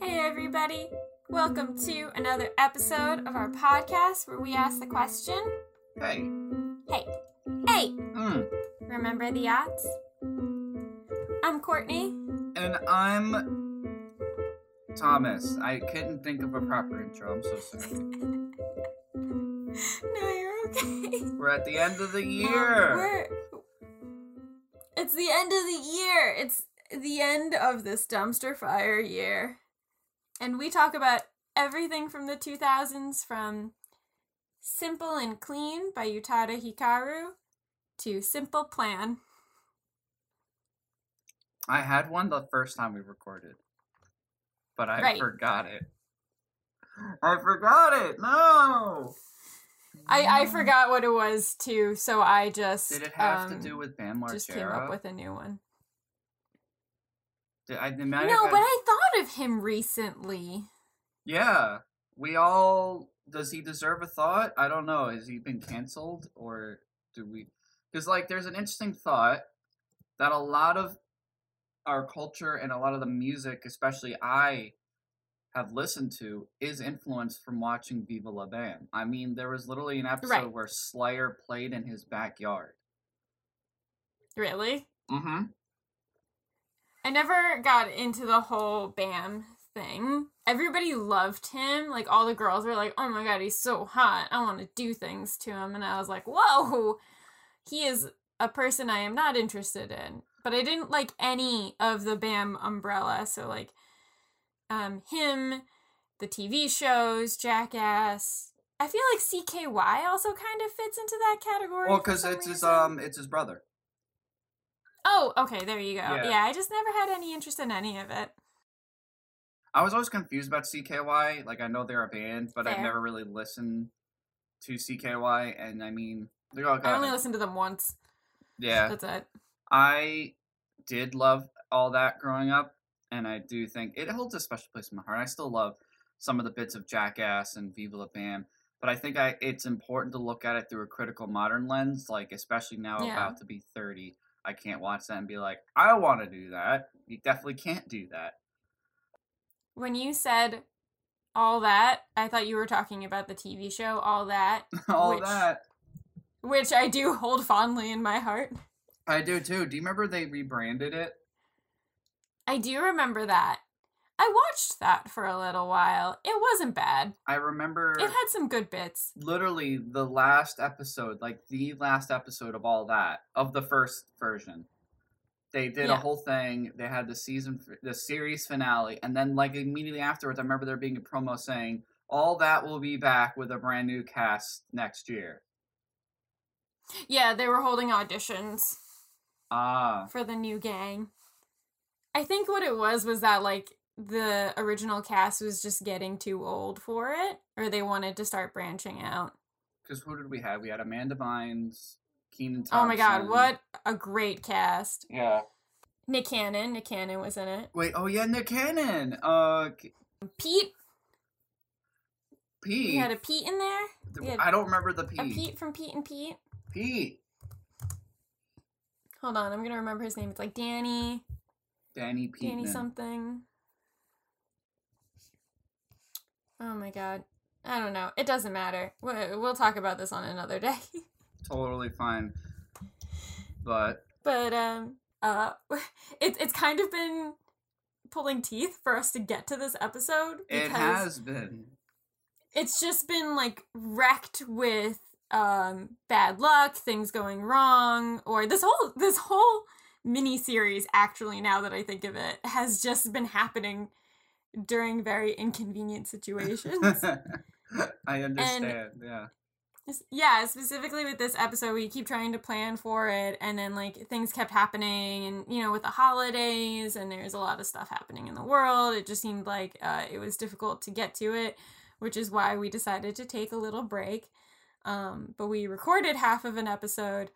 Hey, everybody. Welcome to another episode of our podcast where we ask the question Hey. Hey, hey, Mm. remember the yachts? I'm Courtney. And I'm Thomas. I couldn't think of a proper intro. I'm so sorry. No, you're okay. We're at the end of the Um, year. we're- It's the end of the year. It's the end of this dumpster fire year. And we talk about everything from the 2000s from Simple and Clean by Utada Hikaru to Simple Plan. I had one the first time we recorded, but I Right. forgot it. I forgot it. No. I, I forgot what it was too, so I just Did it have um, to do with Bam Margera? just came up with a new one. I, it might have No, but I thought of him recently. Yeah. We all. Does he deserve a thought? I don't know. Has he been canceled or do we? Because like, there's an interesting thought that a lot of our culture and a lot of the music, especially I have listened to, is influenced from watching Viva La Bam. I mean, there was literally an episode Right. where Slayer played in his backyard. Really? Mm-hmm. I never got into the whole Bam thing. Everybody loved him. Like all the girls were like, "Oh my god, he's so hot. I want to do things to him." And I was like, "Whoa. He is a person I am not interested in." But I didn't like any of the Bam umbrella. So like um him, the TV shows, Jackass. I feel like CKY also kind of fits into that category. Well, because some it's his um, it's his brother. Oh, okay, there you go. Yeah. Yeah. I just never had any interest in any of it. I was always confused about CKY. Like I know they're a band, but I've never really listened to CKY. And I mean, they're all I only listened to them once. yeah. That's it. I did love all that growing up, and I do think it holds a special place in my heart. I still love some of the bits of Jackass and Viva La Bam, but I think I it's important to look at it through a critical modern lens. Like especially now, Yeah. about to be thirty, I can't watch that and be like, I want to do that. You definitely can't do that. When you said all that, I thought you were talking about the TV show All That, all Which- that. which I do hold fondly in my heart. I do too. Do you remember they rebranded it? I do remember that. I watched that for a little while. It wasn't bad. I remember It had some good bits. literally the last episode, like the last episode of all that of the first version. They did a whole thing. They had the season, the series finale, and then like immediately afterwards, I remember there being a promo saying all that will be back with a brand new cast next year. Yeah, they were holding auditions Ah, for the new gang. I think what it was was that like the original cast was just getting too old for it, or they wanted to start branching out. because who did we have? We had Amanda Bynes, Kenan Thompson. Oh my god, what a great cast. Yeah. Nick Cannon, Nick Cannon was in it. Wait. Oh yeah, Nick Cannon. Uh, Pete, Pete. we had a Pete in there. I don't remember the Pete. A. Pete from Pete and Pete. Pete. Hold on, I'm gonna remember his name. It's like Danny, Danny Pete. Danny something. Oh my god. I don't know. It doesn't matter. We- We'll talk about this on another day. Totally fine. But but um uh it's it's kind of been pulling teeth for us to get to this episode it has been. it's just been like wrecked with um bad luck things going wrong or this whole this whole mini series actually now that i think of it has just been happening during very inconvenient situations I understand. yeah. Yeah specifically with this episode we keep trying to plan for it and then like things kept happening and you know with the holidays and there's a lot of stuff happening in the world it just seemed like uh, it was difficult to get to it which is why we decided to take a little break um, but we recorded half of an episode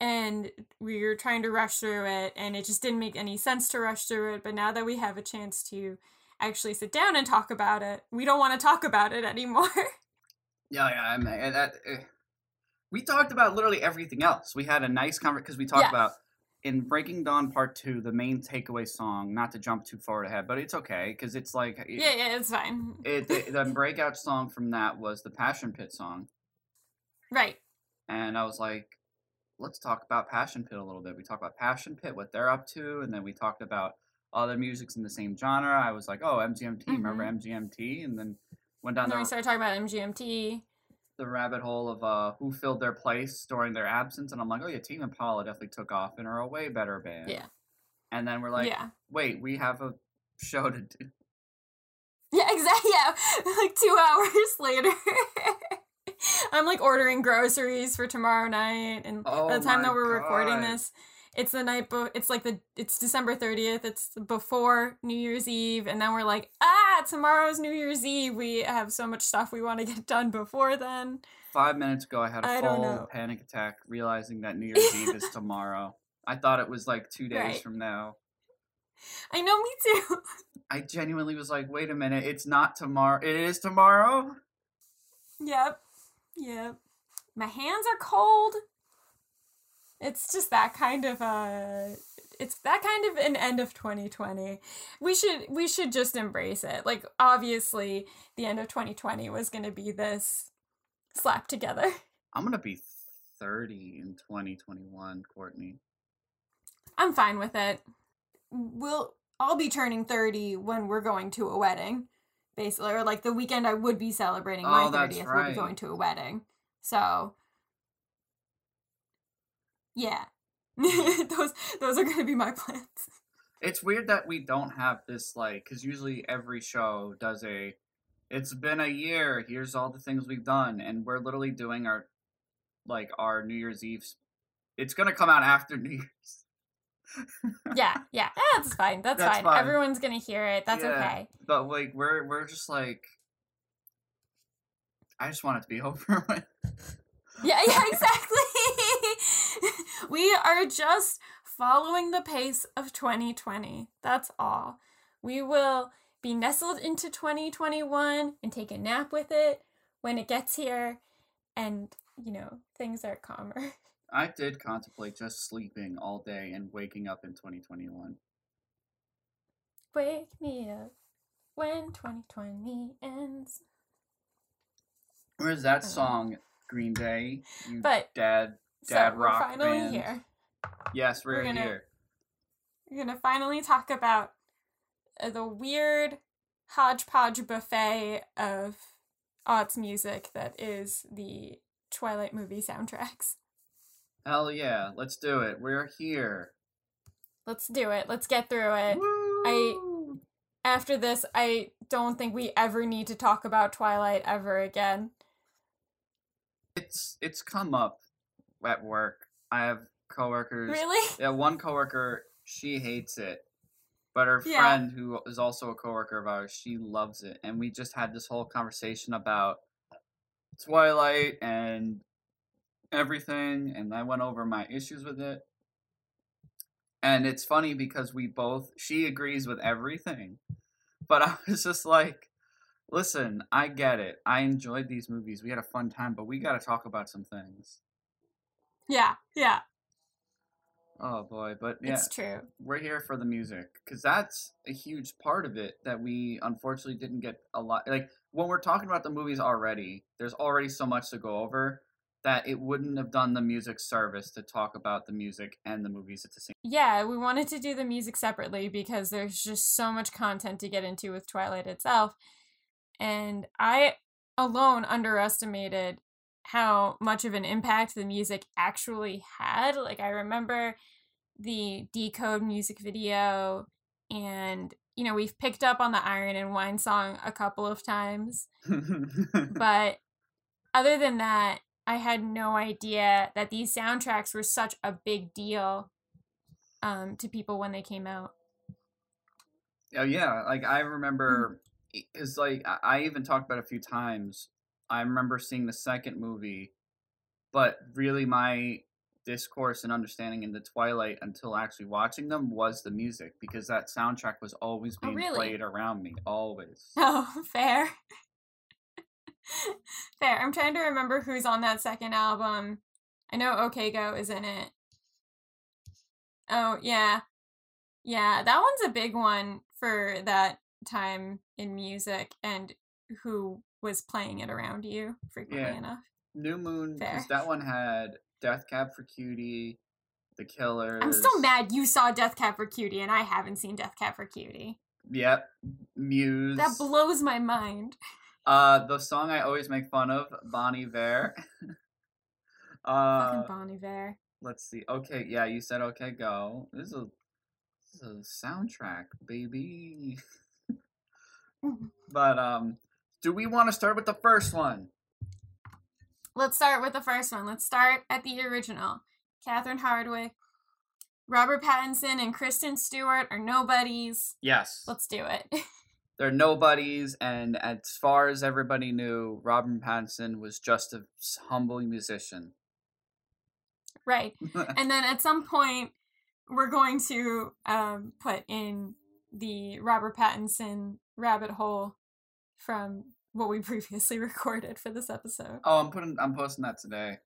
and we were trying to rush through it and it just didn't make any sense to rush through it but now that we have a chance to actually sit down and talk about it we don't want to talk about it anymore Yeah, yeah. I mean, that, uh, we talked about literally everything else. We had a nice conversation because we talked Yeah. about in Breaking Dawn Part Two, the main takeaway song. Not to jump too far ahead, but it's okay because it's like it, Yeah, yeah, it's fine. it, the, the breakout song from that was the Passion Pit song, right. and I was like, let's talk about Passion Pit a little bit. We talked about Passion Pit, what they're up to, and then we talked about other musics in the same genre. I was like, oh, MGMT, remember MGMT? And then went down And then we the, started talking about MGMT. the rabbit hole of uh, who filled their place during their absence, and I'm like, oh yeah, Tame Impala definitely took off and are a way better band. Yeah. And then we're like, yeah. wait, we have a show to do. Yeah, exactly. Yeah, like two hours later. I'm like ordering groceries for tomorrow night, and Oh by the time that we're recording this, it's the night. Bo- it's like the it's December 30th. It's before New Year's Eve, and then we're like, ah, tomorrow's New Year's Eve. We have so much stuff we want to get done before then. Five minutes ago, I had a I full panic attack realizing that New Year's Eve is tomorrow. I thought it was like two days Right. from now. I know, me too. I genuinely was like, wait a minute, it's not tomorrow. It is tomorrow? Yep. Yep. My hands are cold. It's just that kind of uh it's that kind of an end of 2020. We should we should just embrace it. Like obviously the end of 2020 was going to be this slap together. I'm going to be 30 in 2021, Courtney. I'm fine with it. We'll I'll be turning 30 when we're going to a wedding. Basically, or like the weekend I would be celebrating my Oh, that's 30th, we'll right. be going to a wedding. So, yeah. those those are going to be my plans. It's weird that we don't have this, like, because usually every show does a, it's been a year, here's all the things we've done. And we're literally doing our, like, our New Year's Eve. It's going to come out after New Year's. Yeah, yeah. Eh, That's fine. That's, That's fine. fine. Everyone's going to hear it. That's Yeah. okay. But, like, we're, we're just like, I just want it to be over with. Yeah, yeah, exactly. we are just following the pace of 2020. That's all. We will be nestled into 2021 and take a nap with it when it gets here and, you know, things are calmer. I did contemplate just sleeping all day and waking up in 2021. Wake me up when 2020 ends. Where's that Uh, song, Green Day? You But dad, so dad we're rock finally band. here. Yes, we're, we're gonna- here. We're gonna finally talk about uh, the weird hodgepodge buffet of aughts music that is the Twilight movie soundtracks. Hell yeah, let's do it. We're here. Let's do it. Let's get through it. I- After this, I don't think we ever need to talk about Twilight ever again. It's it's come up at work. I have coworkers. Really? Yeah, one coworker she hates it, but her Yeah. friend who is also a coworker of ours, she loves it, and we just had this whole conversation about Twilight and everything, and I went over my issues with it. And it's funny because we both she agrees with everything, but I was just like, listen, I get it. I enjoyed these movies. We had a fun time, but we got to talk about some things. Yeah, yeah, Oh boy, but yeah, it's true. we're here for the music because that's a huge part of it that we unfortunately didn't get a lot like when we're talking about the movies already there's already so much to go over that it wouldn't have done the music service to talk about the music and the movies at the same Yeah, we wanted to do the music separately because there's just so much content to get into with Twilight itself. And I alone underestimated how much of an impact the music actually had. Like, I remember the Decode music video, and, you know, we've picked up on the Iron and Wine song a couple of times. But other than that, I had no idea that these soundtracks were such a big deal um, to people when they came out. oh yeah like i remember it's like I- even talked about a few times i remember seeing the second movie but really my discourse and understanding into Twilight until actually watching them was the music because that soundtrack was always Oh, being really? played around me always. Oh, fair. fair. I'm trying to remember who's on that second album. I know OK Go is in it. Oh yeah, yeah. That one's a big one for that time in music and who was playing it around you frequently Yeah. enough. New Moon, because that one had Death Cab for Cutie, The Killers. I'm still mad you saw Death Cab for Cutie and I haven't seen Death Cab for Cutie. Yep. Muse. That blows my mind. uh, the song I always make fun of, Bon Iver. uh, Fucking Bon Iver. let's see. Okay, yeah, you said okay, go. This is a, this is a soundtrack, baby. but um, do we want to start with the first one? Let's start with the first one. Let's start at the original. Catherine Hardwicke, Robert Pattinson, and Kristen Stewart are nobodies. Yes. Let's do it. They're nobodies, and as far as everybody knew, Robin Pattinson was just a humble musician. right. And then at some point, we're going to um, put in the Robert Pattinson rabbit hole from what we previously recorded for this episode. oh, I'm putting, I'm posting that today.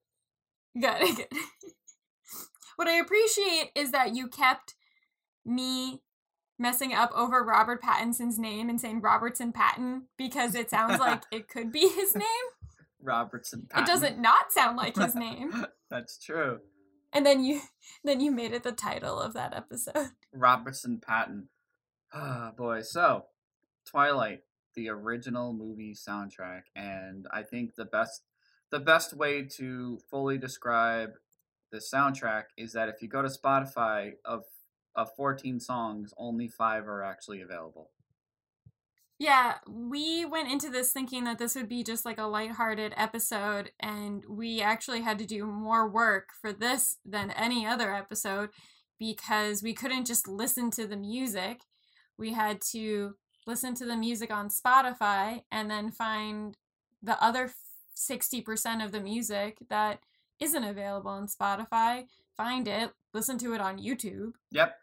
Good, good. what I appreciate is that you kept me messing up over Robert Pattinson's name and saying Robertson Patton because it sounds like it could be his name. Robertson. Patton. It doesn't not sound like his name. That's true. And then you then you made it the title of that episode. Robertson Patton. Ah, boy. So, Twilight, the original movie soundtrack, and I think the best the best way to fully describe the soundtrack is that if you go to Spotify of of 14 songs, only 5 are actually available. Yeah, we went into this thinking that this would be just like a lighthearted episode, and we actually had to do more work for this than any other episode because we couldn't just listen to the music. We had to listen to the music on Spotify and then find the other 60% of the music that isn't available on Spotify, find it, listen to it on YouTube. Yep.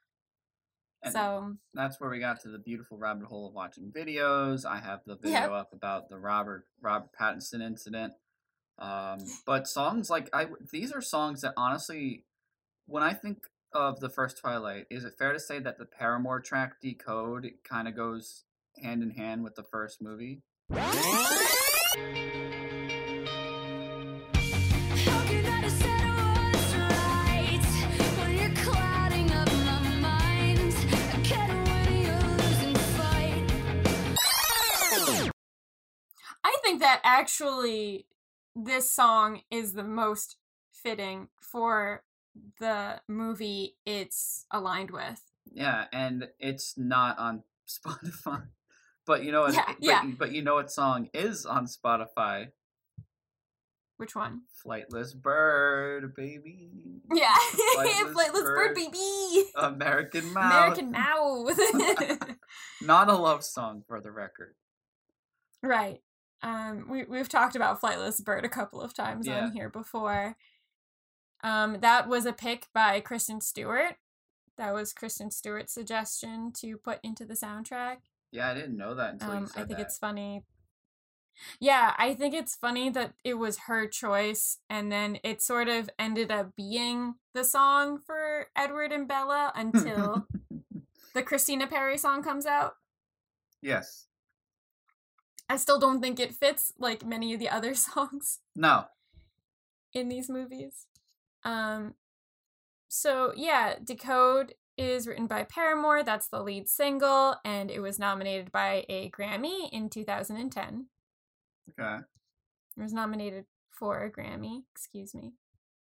And So, that's where we got to the beautiful rabbit hole of watching videos. I have the video Yep. up about the Robert Robert Pattinson incident. Um, but songs like I these are songs that honestly, when I think of the first Twilight, is it fair to say that the Paramore track "Decode" kind of goes hand in hand with the first movie? How could I have said it was right when you're clouding up my mind? I can't win your losing fight. I think that actually this song is the most fitting for the movie it's aligned with. Yeah, and it's not on Spotify. But you know, what- Yeah, but, yeah. but you know what song is on Spotify? Which one? Flightless Bird, baby. Yeah, Flightless Flightless Bird Bird. Baby. American Mouth. American Mouth. Not a love song for the record. right. Um, we we've talked about Flightless Bird a couple of times Yeah. on here before. Um, that was a pick by Kristen Stewart. That was Kristen Stewart's suggestion to put into the soundtrack. Yeah, I didn't know that until you Um, said I think that. it's funny. Yeah, I think it's funny that it was her choice, and then it sort of ended up being the song for Edward and Bella until the Christina Perri song comes out. yes. I still don't think it fits like many of the other songs No. in these movies. Um, so yeah, Decode is written by Paramore. That's the lead single, and it was nominated by a Grammy in 2010. Okay. It was nominated for a Grammy, excuse me.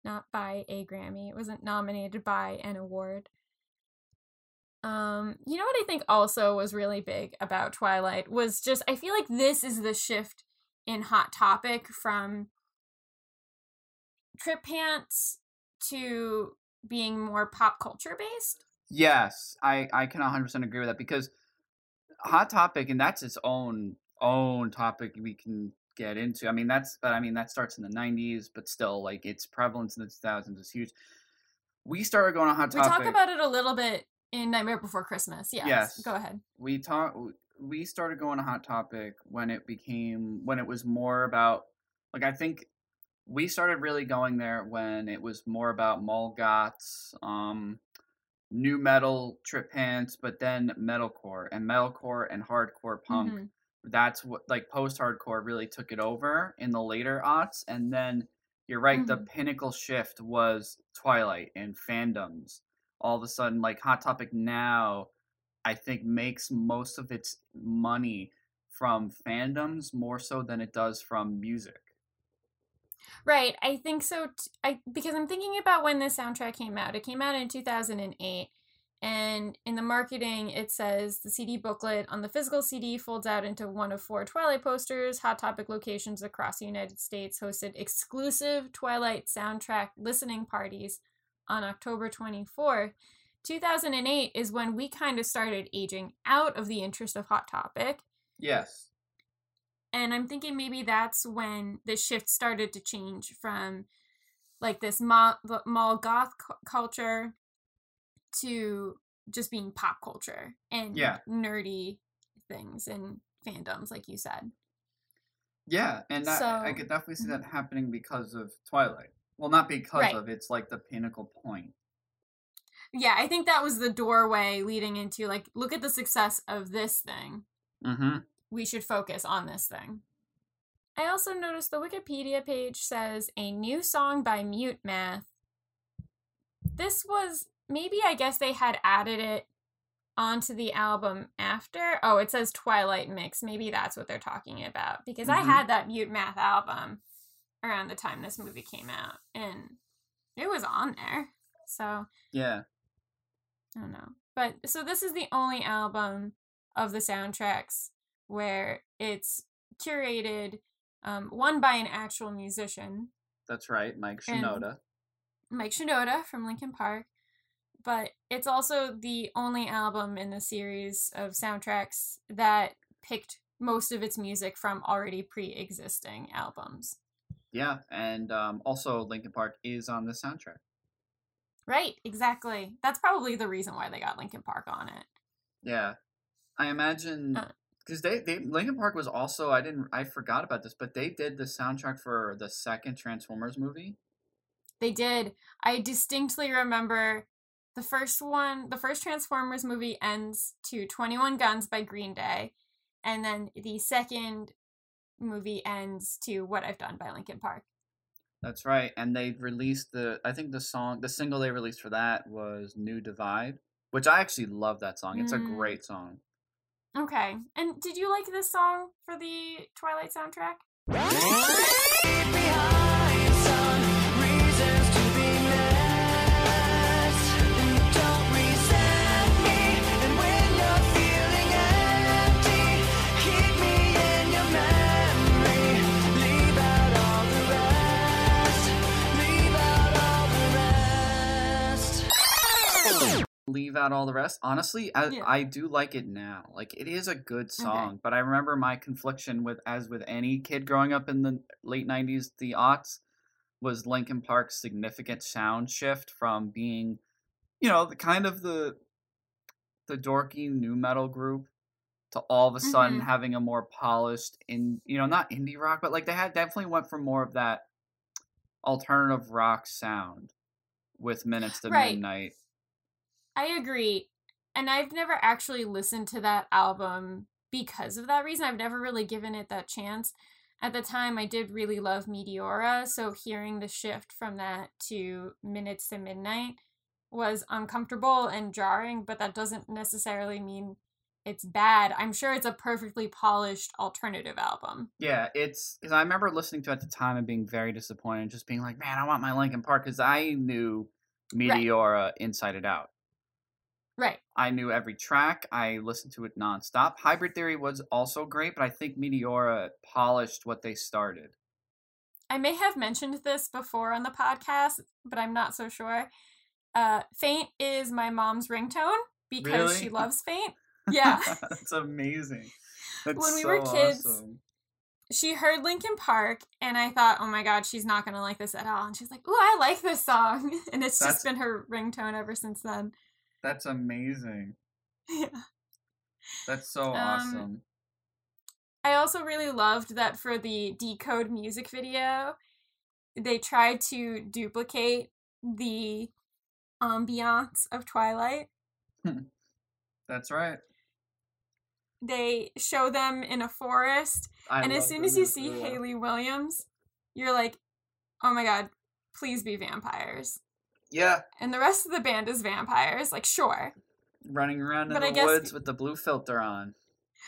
Not by a Grammy. It wasn't nominated by an award. Um, you know what I think also was really big about Twilight was just I feel like this is the shift in Hot Topic from trip pants to being more pop culture based. Yes, I I can 100% agree with that because hot topic and that's its own own topic we can get into. I mean, that's but I mean that starts in the 90s, but still like its prevalence in the 2000s is huge. We started going on hot We topic. We talk about it a little bit in Nightmare Before Christmas. Yes. Yes. Go ahead. we talk we started going to hot topic when it became when it was more about like i think we started really going there when it was more about mall goths, um nu metal trip pants, but then metalcore and metalcore and hardcore punk. Mhm. That's what like post hardcore really took it over in the later aughts, and then you're right. The Mhm. pinnacle shift was Twilight and fandoms. All of a sudden, like Hot Topic now, I think makes most of its money from fandoms more so than it does from music. Right, I think so. T- I because I'm thinking about when this soundtrack came out. It came out in 2008, and in the marketing, it says the CD booklet on the physical CD folds out into one of four Twilight posters. Hot Topic locations across the United States hosted exclusive Twilight soundtrack listening parties on October 24th. 2008 is when we kind of started aging out of the interest of Hot Topic. Yes. And I'm thinking maybe that's when the shift started to change from like this mall, mall goth cu- culture to just being pop culture and Yeah. nerdy things and fandoms, like you said. Yeah, and that, I could definitely see Mhm. that happening because of Twilight. Well, not because Right. of it's like the pinnacle point. Yeah, I think that was the doorway leading into like, look at the success of this thing. Mm-hmm. We should focus on this thing. I also noticed the Wikipedia page says a new song by Mute Math. This was maybe I guess they had added it onto the album after. Oh, it says Twilight Mix. Maybe that's what they're talking about because I Mhm. had that Mute Math album around the time this movie came out and it was on there. So, Yeah. I don't know. But so this is the only album of the soundtracks where it's curated um, one by an actual musician, That's right, Mike Shinoda. Mike Shinoda from Linkin Park, but it's also the only album in the series of soundtracks that picked most of its music from already pre-existing albums. Yeah, and um, also Linkin Park is on the soundtrack. Right, exactly. That's probably the reason why they got Linkin Park on it. Yeah, I imagine Uh. Because they they Linkin Park was also I didn't I forgot about this, but they did the soundtrack for the second Transformers movie. They did. I distinctly remember the first one, the first Transformers movie ends to 21 Guns by Green Day, and then the second movie ends to What I've Done by Linkin Park. That's right, and they released the I think the song the single they released for that was New Divide, which I actually love that song. It's a Mm. great song. Okay. And did you like this song for the Twilight soundtrack? Leave out all the rest. Honestly, I, Yeah. I do like it now. Like it is a good song, but I remember my confliction with as with any kid growing up in the late '90s, the aughts, was Linkin Park's significant sound shift from being, you know, the kind of the the dorky nu metal group to all of a sudden Mhm. having a more polished in you know not indie rock, but like they had definitely went for more of that alternative rock sound with Minutes to Right. Midnight. I agree. And I've never actually listened to that album because of that reason. I've never really given it that chance. At the time, I did really love Meteora, so hearing the shift from that to Minutes to Midnight was uncomfortable and jarring, but that doesn't necessarily mean it's bad. I'm sure it's a perfectly polished alternative album. Yeah, it's because I remember listening to it at the time and being very disappointed, just being like, "Man, I want my Linkin Park," because I knew Meteora inside and out. Right. I knew every track. I listened to it nonstop. Hybrid Theory was also great, but I think Meteora polished what they started. I may have mentioned this before on the podcast, but I'm not so sure. Uh, Faint is my mom's ringtone because she loves Faint. Yeah. that's amazing. That's When we so were kids, awesome. she heard Linkin Park, and I thought, oh my god, she's not gonna like this at all. And she's like, ooh, I like this song, and it's That's- just been her ringtone ever since then. That's amazing. yeah. That's so Um, awesome. I also really loved that for the Decode music video, they tried to duplicate the ambiance of Twilight. That's right. They show them in a forest, I and as soon as you see. Hayley Williams, you're like, oh my god, please be vampires. Yeah, And the rest of the band is vampires. Like, sure. running around in But I the guess- woods with the blue filter on.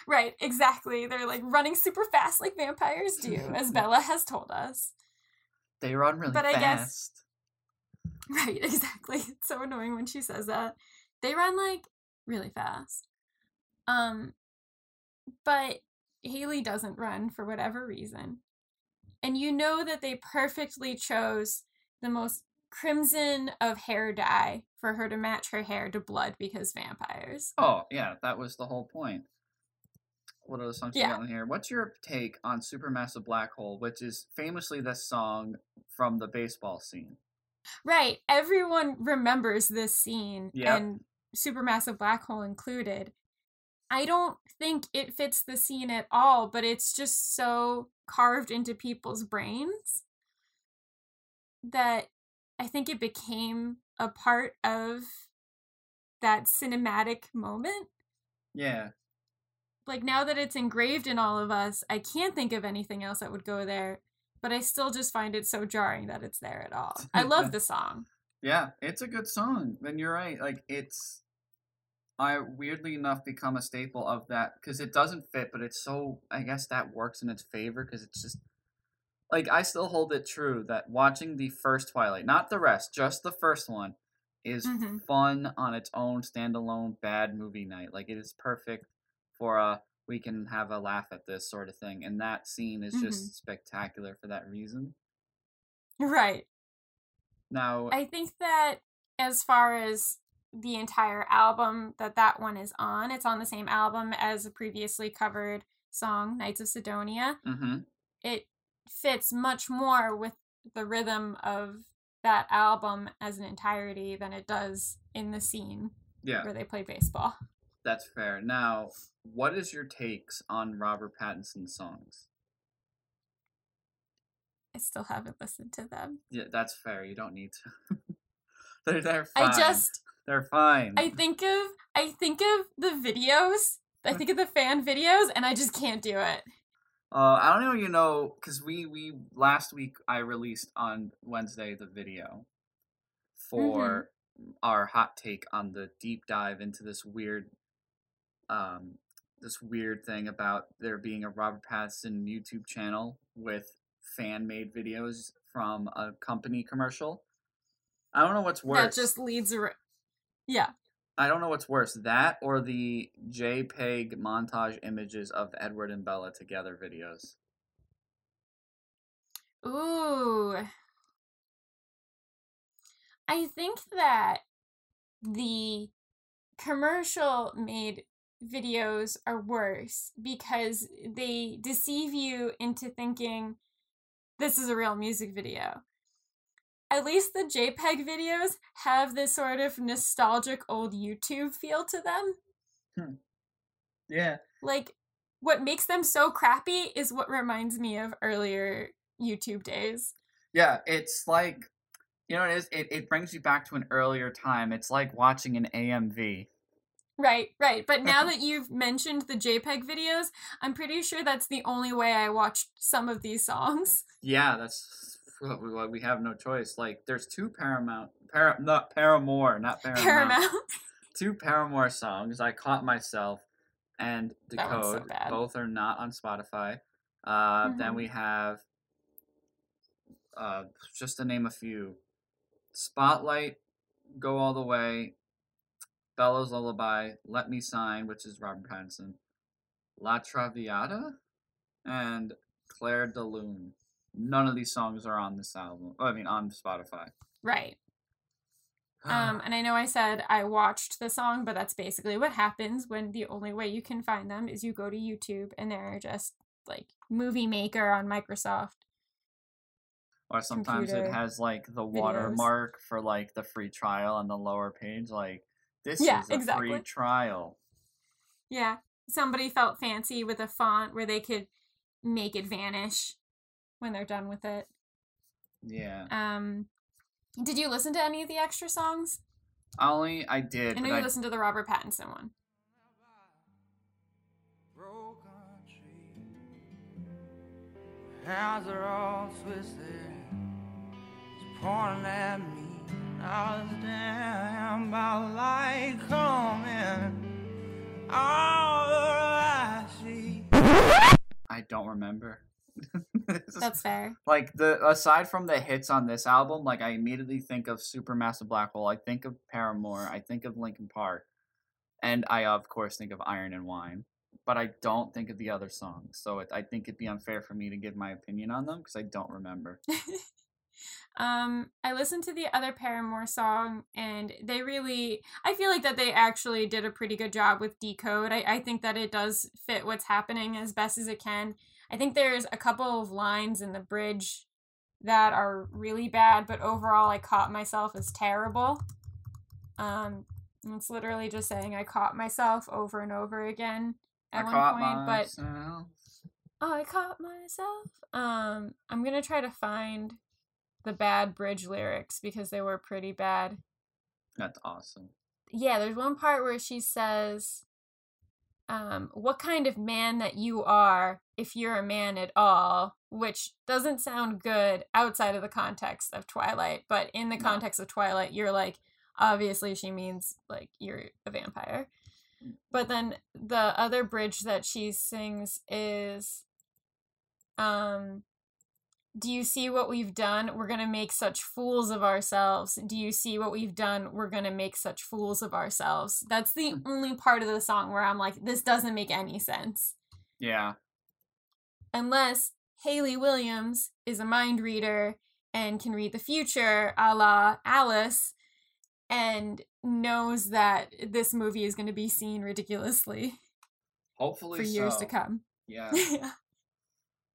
Right, exactly. They're like running super fast like vampires do, as Bella has told us. They run really But I fast. guess- Right, exactly. It's so annoying when she says that. They run like really fast. Um but Hayley doesn't run for whatever reason. And you know that they perfectly chose the most crimson of hair dye for her to match her hair to blood because vampires. Oh yeah, that was the whole point. What other songs Yeah. you got in here? What's your take on Supermassive Black Hole, which is famously the song from the baseball scene? Right. Everyone remembers this scene Yep. and Supermassive Black Hole included. I don't think it fits the scene at all, but it's just so carved into people's brains that I think it became a part of that cinematic moment. Yeah, Like now that it's engraved in all of us, I can't think of anything else that would go there, but I still just find it so jarring that it's there at all. I love the song. yeah, it's a good song. And you're right, like it's, I weirdly enough become a staple of that because it doesn't fit, but it's so. I guess that works in its favor because it's just. Like I still hold it true that watching the first Twilight, not the rest, just the first one, is Mhm. fun on its own standalone bad movie night. Like it is perfect for a we can have a laugh at this sort of thing. And that scene is just spectacular for that reason. Right. Now I think that as far as the entire album that that one is on, it's on the same album as a previously covered song, Knights of Sidonia. hmm It fits much more with the rhythm of that album as an entirety than it does in the scene yeah, where they play baseball. that's fair. Now, what is your takes on Robert Pattinson's songs? I still haven't listened to them. Yeah, that's fair. You don't need to. they're they're fine. I just they're fine. I think of I think of the videos. I think of the fan videos and I just can't do it. Uh, I don't know, you know, because we we last week I released on Wednesday the video for our hot take on the deep dive into this weird, um, this weird thing about there being a Robert Pattinson YouTube channel with fan made videos from a company commercial. I don't know what's worse. That just leads ar- Yeah. I don't know what's worse, that or the JPEG montage images of Edward and Bella together videos. Ooh. I think that the commercial made videos are worse because they deceive you into thinking this is a real music video. At least the JPEG videos have this sort of nostalgic old YouTube feel to them. Hmm. Yeah. Like, what makes them so crappy is what reminds me of earlier YouTube days. Yeah, it's like you know what it is. It it brings you back to an earlier time. It's like watching an AMV. Right, right. But now that you've mentioned the JPEG videos, I'm pretty sure that's the only way I watched some of these songs. Yeah, that's what we, have no choice. Like there's two Paramount, Par, not Paramore, not Paramount. Paramount. Two Paramore songs. I caught myself and so Decode. bad. Both are not on Spotify. Uh, Then Mhm. we have, uh, just to name a few, Spotlight, Go All the Way, Bella's Lullaby, Let Me Sign, which is Robert Pattinson, La Traviata, and Clair de Lune. None of these songs are on this album. I mean, on Spotify. Right. Um, and I know I said I watched the song, but that's basically what happens when the only way you can find them is you go to YouTube and they're just like Movie Maker on Microsoft. or sometimes it has like the videos. watermark for like the free trial on the lower page. Like, this Yeah, is a exactly. free trial. Yeah. Somebody felt fancy with a font where they could make it vanish when they're done with it. Yeah. Um, did you listen to any of the extra songs? I only I did. I know but you listened to the Robert Pattinson one. Broke country. Hands are all twisted. It's pointing at me. I was damn about light coming. All I see. I don't remember. That's fair. like the aside from the hits on this album, like I immediately think of Supermassive Black Hole. I think of Paramore. I think of Linkin Park, and I of course think of Iron and Wine. But I don't think of the other songs, so it, I think it'd be unfair for me to give my opinion on them because I don't remember. Um, I listened to the other Paramore song, and they really, I feel like that they actually did a pretty good job with Decode. I, I think that it does fit what's happening as best as it can. I think there's a couple of lines in the bridge that are really bad, but overall, I caught myself as terrible. Um, it's literally just saying I caught myself over and over again at I one caught point, but myself. Oh, I caught myself. Um, I'm gonna try to find the bad bridge lyrics because they were pretty bad. That's awesome. Yeah, there's one part where she says, um, what kind of man that you are if you're a man at all, which doesn't sound good outside of the context of Twilight, but in the No. context of Twilight, you're like, obviously she means like you're a vampire. But then the other bridge that she sings is um do you see what we've done? We're going to make such fools of ourselves. Do you see what we've done? We're going to make such fools of ourselves. That's the Hmm. only part of the song where I'm like this doesn't make any sense. Yeah, Unless Hayley Williams is a mind reader and can read the future, a la Alice, and knows that this movie is going to be seen ridiculously hopefully for years so. to come. Yeah.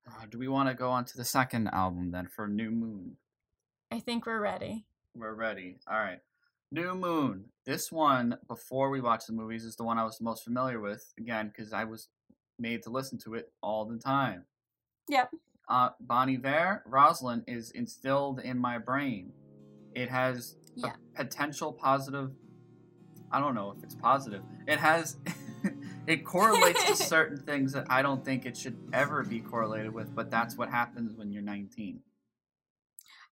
Uh, do we want to go on to the second album then for New Moon? I think we're ready. We're ready. All right. New Moon. This one, before we watch the movies, is the one I was most familiar with. Again, because I was made to listen to it all the time. Yep. Uh, Bon Iver, Rosalind is instilled in my brain. It has Yeah. a potential positive. I don't know if it's positive. It has. it correlates to certain things that I don't think it should ever be correlated with, but that's what happens when you're 19.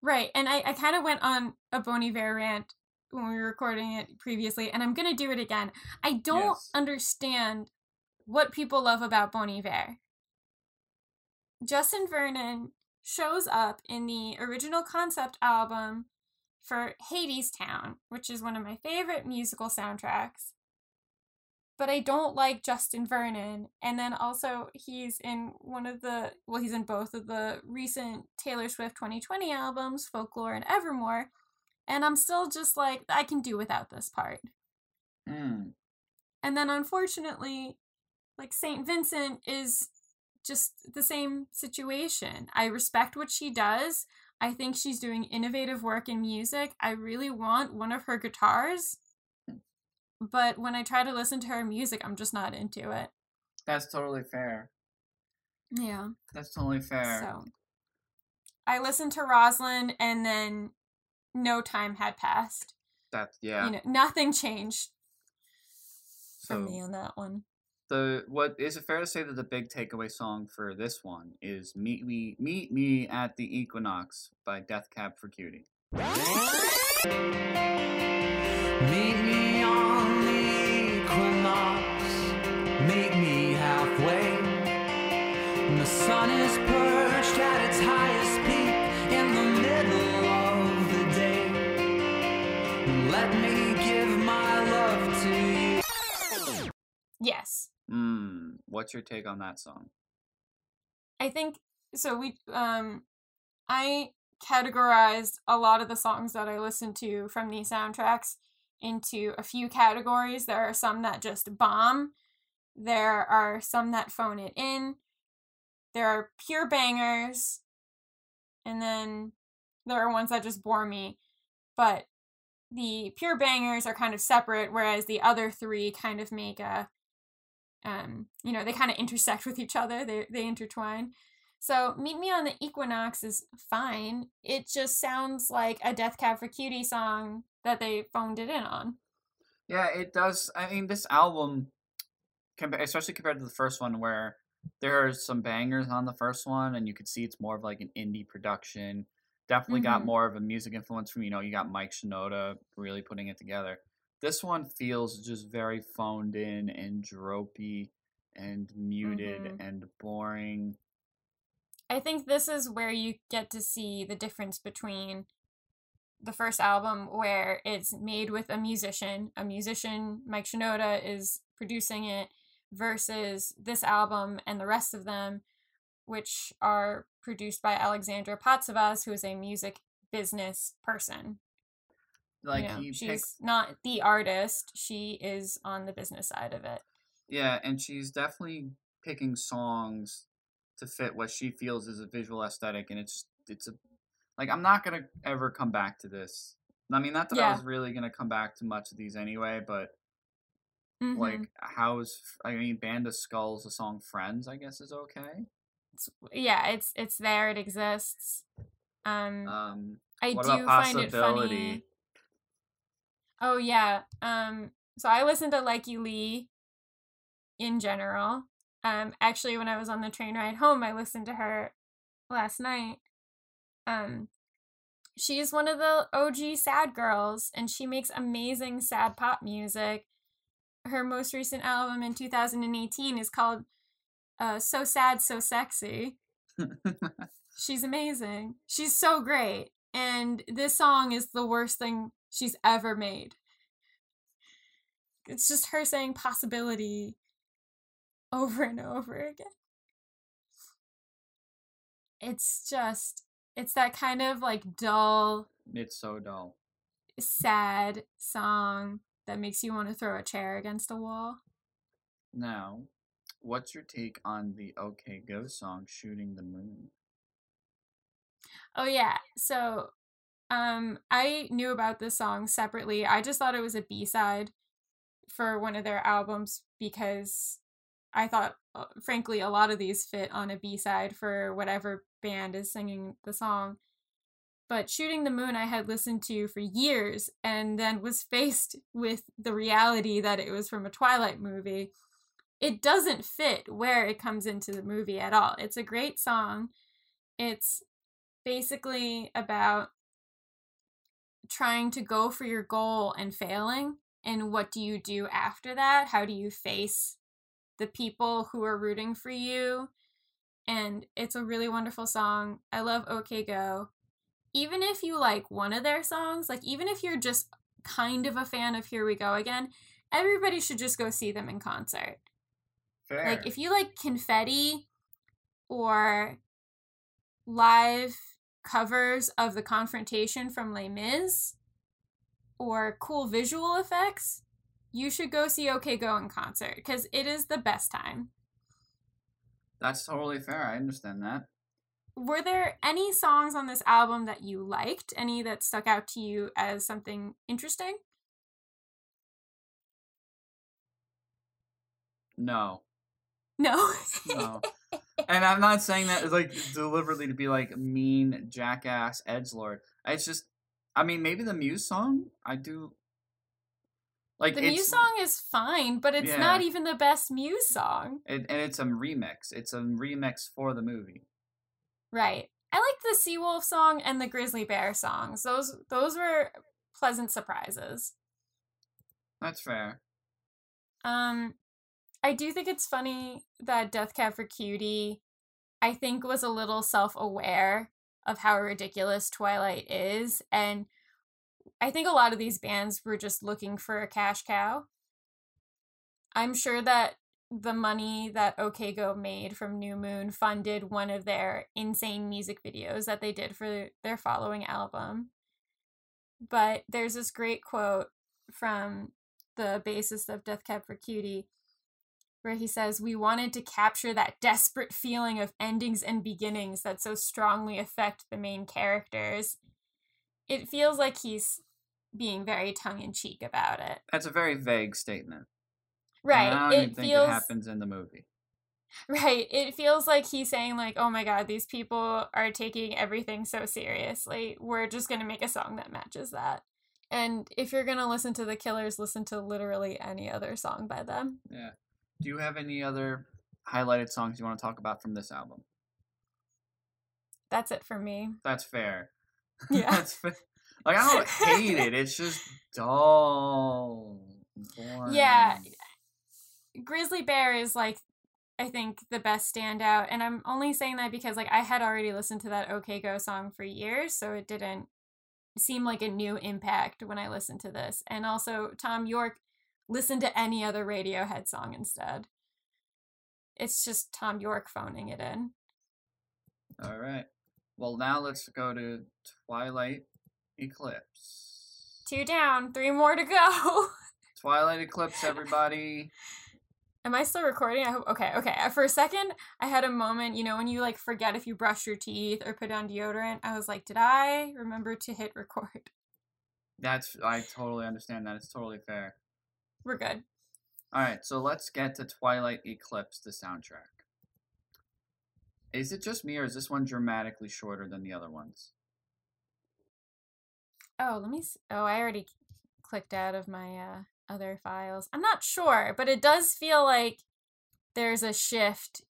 Right. And I, I kind of went on a Bon Iver rant when we were recording it previously, and I'm going to do it again. I don't Yes. understand what people love about Bon Iver. Justin Vernon shows up in the original concept album for Hadestown, which is one of my favorite musical soundtracks. But I don't like Justin Vernon. And then also, he's in one of the, well, he's in both of the recent Taylor Swift 2020 albums, Folklore and Evermore. And I'm still just like, I can do without this part. Hmm. And then unfortunately, like St. Vincent is just the same situation. I respect what she does. I think she's doing innovative work in music. I really want one of her guitars. But when I try to listen to her music, I'm just not into it. That's totally fair. Yeah. That's totally fair. So I listened to Rosalind and then no time had passed. That's yeah. You know, nothing changed for me on that one. The what is it fair to say that the big takeaway song for this one is "Meet Me Meet Me at the Equinox" by Death Cab for Cutie. Meet me on the equinox. Meet me halfway. When the sun is perched at its highest peak in the middle of the day. Let me give my love to you. Yes. Hmm. What's your take on that song? I think so we um I categorized a lot of the songs that I listened to from these soundtracks into a few categories. There are some that just bomb. There are some that phone it in. There are pure bangers. And then there are ones that just bore me. But the pure bangers are kind of separate, whereas the other three kind of make a um, you know, they kind of intersect with each other. They they intertwine. So Meet Me on the Equinox is fine. It just sounds like a Death Cab for Cutie song that they phoned it in on. Yeah, it does. I mean, this album, especially compared to the first one, where there are some bangers on the first one, and you could see it's more of like an indie production. Definitely got Mhm. more of a music influence from you know you got Mike Shinoda really putting it together. This one feels just very phoned in and dropey and muted Mhm. and boring. I think this is where you get to see the difference between the first album, where it's made with a musician, a musician, Mike Shinoda is producing it, versus this album and the rest of them, which are produced by Alexandra Patsavas, who is a music business person. Like you know, she's picks, not the artist; she is on the business side of it. yeah, and she's definitely picking songs to fit what she feels is a visual aesthetic, and it's it's a like I'm not gonna ever come back to this. I mean, not that I was really gonna come back to much of these anyway, but Mhm. like, how's I mean, Band of Skulls, the song "Friends," I guess is okay. It's- yeah, it's it's there, it exists. Um, Um, I what do about find it funny. Oh yeah. Um so I listen to Lykke Li in general. Um actually when I was on the train ride home I listened to her last night. Um she's one of the OG sad girls and she makes amazing sad pop music. Her most recent album in 2018 is called uh So Sad So Sexy. She's amazing. She's so great. And this song is the worst thing she's ever made. It's just her saying possibility over and over again. It's just, it's that kind of like dull, it's so dull. sad song that makes you want to throw a chair against a wall. Now, what's your take on the OK Go song "Shooting the Moon"? Oh yeah. So um I knew about this song separately. I just thought it was a B-side for one of their albums because I thought uh, frankly a lot of these fit on a B-side for whatever band is singing the song. But Shooting the Moon I had listened to for years and then was faced with the reality that it was from a Twilight movie. It doesn't fit where it comes into the movie at all. It's a great song. It's basically about trying to go for your goal and failing and what do you do after that? How do you face the people who are rooting for you? And it's a really wonderful song. I love ok go. Even if you like one of their songs like even if you're just kind of a fan of here we go again everybody should just go see them in concert. Fair. like if you like confetti or live covers of the confrontation from Les Mis or cool visual effects, you should go see OK Go in concert because it is the best time. That's totally fair. I understand that. Were there any songs on this album that you liked? Any that stuck out to you as something interesting? No, No. no. And I'm not saying that as like deliberately to be like mean jackass edge lord. It's just, I mean, maybe the Muse song. I do. Like the Muse song is fine, but it's Yeah. not even the best Muse song. it, and it's a remix. It's a remix for the movie. Right. I liked the Seawolf song and the Grizzly Bear songs. Those those were pleasant surprises. That's fair. Um I do think it's funny that Death Cab for Cutie I think was a little self-aware of how ridiculous Twilight is and I think a lot of these bands were just looking for a cash cow. I'm sure that the money that OK Go made from New Moon funded one of their insane music videos that they did for their following album. But there's this great quote from the bassist of Death Cab for Cutie where he says, We wanted to capture that desperate feeling of endings and beginnings that so strongly affect the main characters. It feels like he's being very tongue in cheek about it. That's a very vague statement. Right. And I don't it think feels it happens in the movie. right. It feels like he's saying like, "Oh my god, these people are taking everything so seriously. We're just going to make a song that matches that." And if you're gonna listen to the Killers, listen to literally any other song by them. Yeah. Do you have any other highlighted songs you want to talk about from this album? That's it for me. That's fair. Yeah. That's fa- like I don't hate it. It's just dull. Boring. Yeah. Grizzly Bear is like I think the best standout and I'm only saying that because like I had already listened to that OK Go song for years so it didn't seem like a new impact when I listened to this. And also Thom Yorke listen to any other Radiohead song instead. It's just Thom Yorke phoning it in. All right. Well, now let's go to Twilight Eclipse. Two down, three more to go. Twilight Eclipse, everybody. Am I still recording? I hope. Okay, okay. Uh, For a second, I had a moment, you know, when you like forget if you brush your teeth or put on deodorant. I was like, did I remember to hit record? That's I totally understand that. It's totally fair. We're good. All right, so let's get to Twilight Eclipse, the soundtrack. Is it just me, or is this one dramatically shorter than the other ones? Oh, let me. s Oh, I already clicked out of my uh, other files. I'm not sure, but it does feel like there's a shift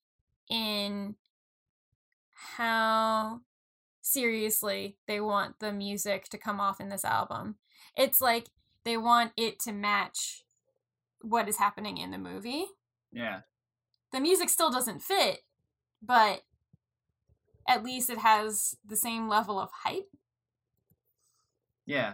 in how seriously they want the music to come off in this album. It's like they want it to match what is happening in the movie. Yeah, The music still doesn't fit, but at least it has the same level of hype. yeah.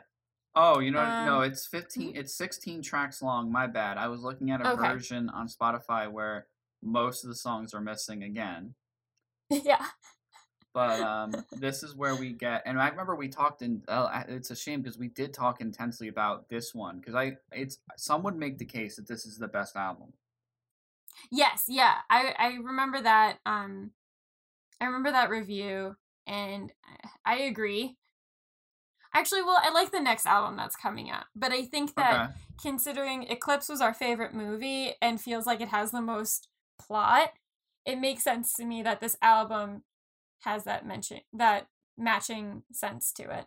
Oh, you know, no, Um, it's 15, it's 16 tracks long. My bad. I was looking at a Okay. version on Spotify where most of the songs are missing again. yeah. But um, this is where we get, and I remember we talked in. Uh, it's a shame because we did talk intensely about this one because I, it's some would make the case that this is the best album. Yes, yeah. I I remember that um I remember that review and I agree. Actually, well, I like the next album that's coming out, but I think that Okay. considering Eclipse was our favorite movie and feels like it has the most plot, it makes sense to me that this album has that mention that matching sense to it.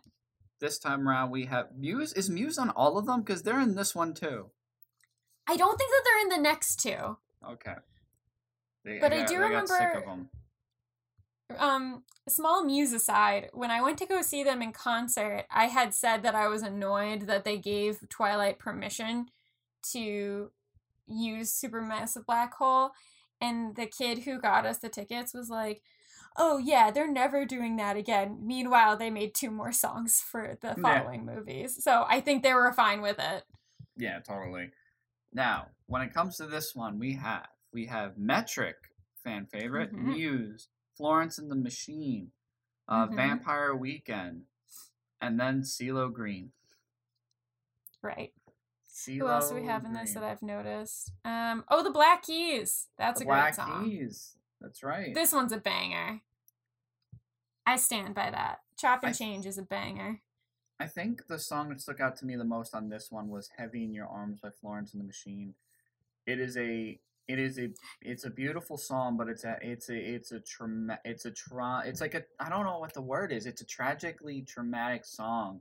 This time around, we have Muse. Is Muse on all of them? Because they're in this one too. I don't think that they're in the next two. Okay. They, But I got- do sick of remember- um small muse aside when i went to go see them in concert i had said that i was annoyed that they gave twilight permission to use supermassive black hole and the kid who got us the tickets was like oh yeah they're never doing that again meanwhile they made two more songs for the Yeah. following movies so i think they were fine with it Yeah, totally. Now, when it comes to this one, we have we have Metric, fan favorite, Mhm. Muse, Florence and the Machine, uh, Mhm. Vampire Weekend, and then CeeLo Green. right CeeLo who else do we have in this that i've noticed um oh the black keys that's the a Black great song Keys. That's right. This one's a banger. I stand by that. Chop and I- Change is a banger. I think the song that stuck out to me the most on this one was "Heavy in Your Arms" by Florence and the Machine. It is a it is a it's a beautiful song, but it's a it's a it's a trauma it's a tra it's like a I don't know what the word is. It's a tragically traumatic song,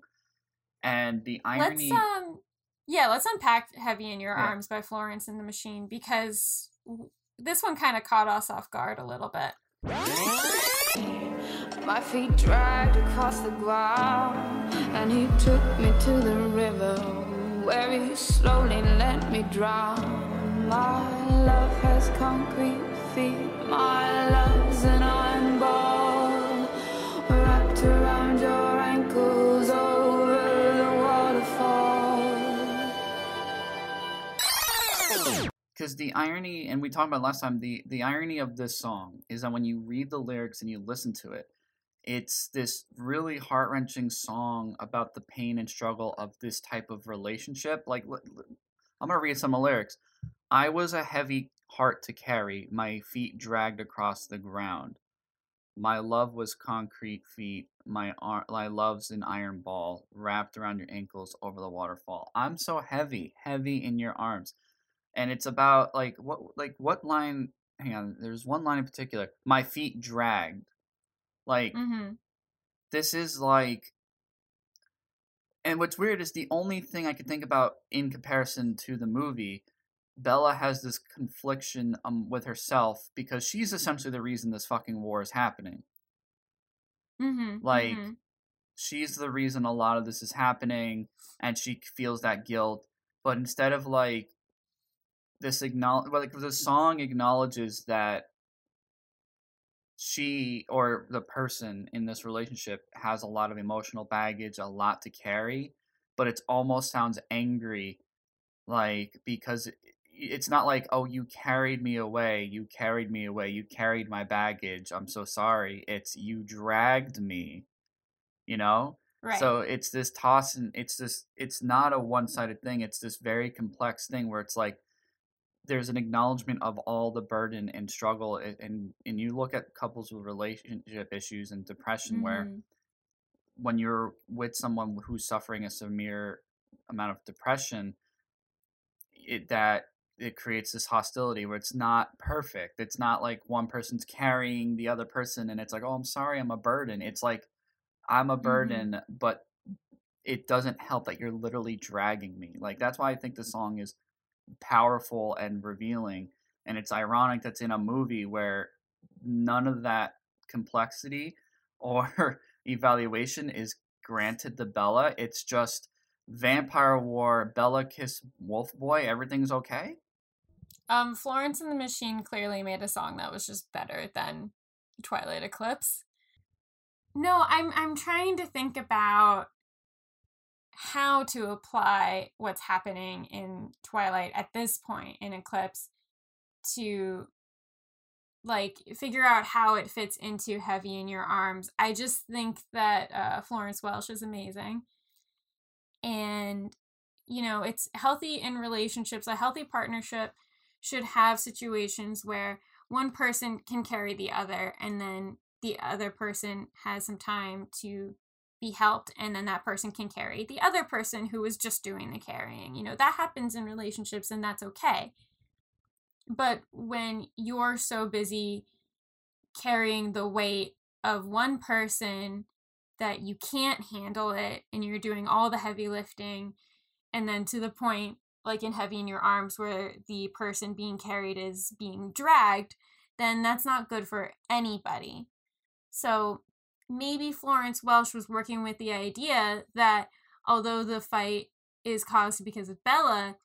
and the irony. Let's um yeah, let's unpack Heavy in Your Yeah. Arms by Florence and the Machine because this one kind of caught us off guard a little bit. My feet dragged across the ground, and he took me to the river where he slowly let me drown. My love has concrete feet, my love's an iron because the irony and we talked about last time the the irony of this song is that when you read the lyrics and you listen to it it's this really heart-wrenching song about the pain and struggle of this type of relationship. Like i'm to read some of the lyrics. I was a heavy heart to carry my feet dragged across the ground. My love was concrete feet my ar- my love's an iron ball wrapped around your ankles over the waterfall. I'm so heavy heavy in your arms and it's about like what like what line hang on there's one line in particular my feet dragged like Mm-hmm. this is like and what's weird is the only thing I could think about in comparison to the movie, Bella has this confliction um, with herself because she's essentially the reason this fucking war is happening. Mm-hmm. Like, she's the reason a lot of this is happening and she feels that guilt but instead of like this acknowledge like the song acknowledges that she or the person in this relationship has a lot of emotional baggage a lot to carry but it almost sounds angry like because it's not like oh you carried me away you carried me away you carried my baggage i'm so sorry it's you dragged me you know right. so it's this toss and it's this it's not a one-sided thing it's this very complex thing where it's like there's an acknowledgement of all the burden and struggle and and you look at couples with relationship issues and depression where Mhm. when you're with someone who's suffering a severe amount of depression it that it creates this hostility where it's not perfect. It's not like one person's carrying the other person and it's like oh i'm sorry i'm a burden. It's like i'm a burden but it doesn't help that you're literally dragging me. Like that's why i think the song is powerful and revealing and it's ironic that's in a movie where none of that complexity or evaluation is granted to Bella. It's just vampire war, Bella kiss wolf boy, everything's okay. Um, Florence and the Machine clearly made a song that was just better than Twilight Eclipse. No, I'm I'm trying to think about how to apply what's happening in Twilight at this point in Eclipse to like figure out how it fits into Heavy in Your Arms. I just think that uh, Florence Welch is amazing. And you know, it's healthy in relationships, a healthy partnership should have situations where one person can carry the other and then the other person has some time to be helped and then that person can carry the other person who is just doing the carrying. You know, that happens in relationships and that's okay. But when you're so busy carrying the weight of one person that you can't handle it and you're doing all the heavy lifting and then to the point like in heavy in your arms where the person being carried is being dragged then that's not good for anybody so maybe florence welch was working with the idea that although the fight is caused because of bella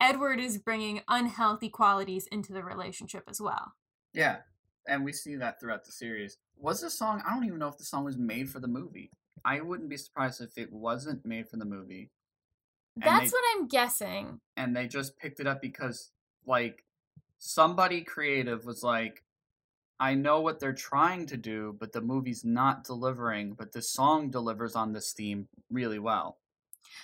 edward is bringing unhealthy qualities into the relationship as well Yeah. And we see that throughout the series. Was the song I don't even know if the song was made for the movie. I wouldn't be surprised if it wasn't made for the movie. And that's they- what i'm guessing and they just picked it up because like somebody creative was like I know what they're trying to do, but the movie's not delivering, but the song delivers on this theme really well.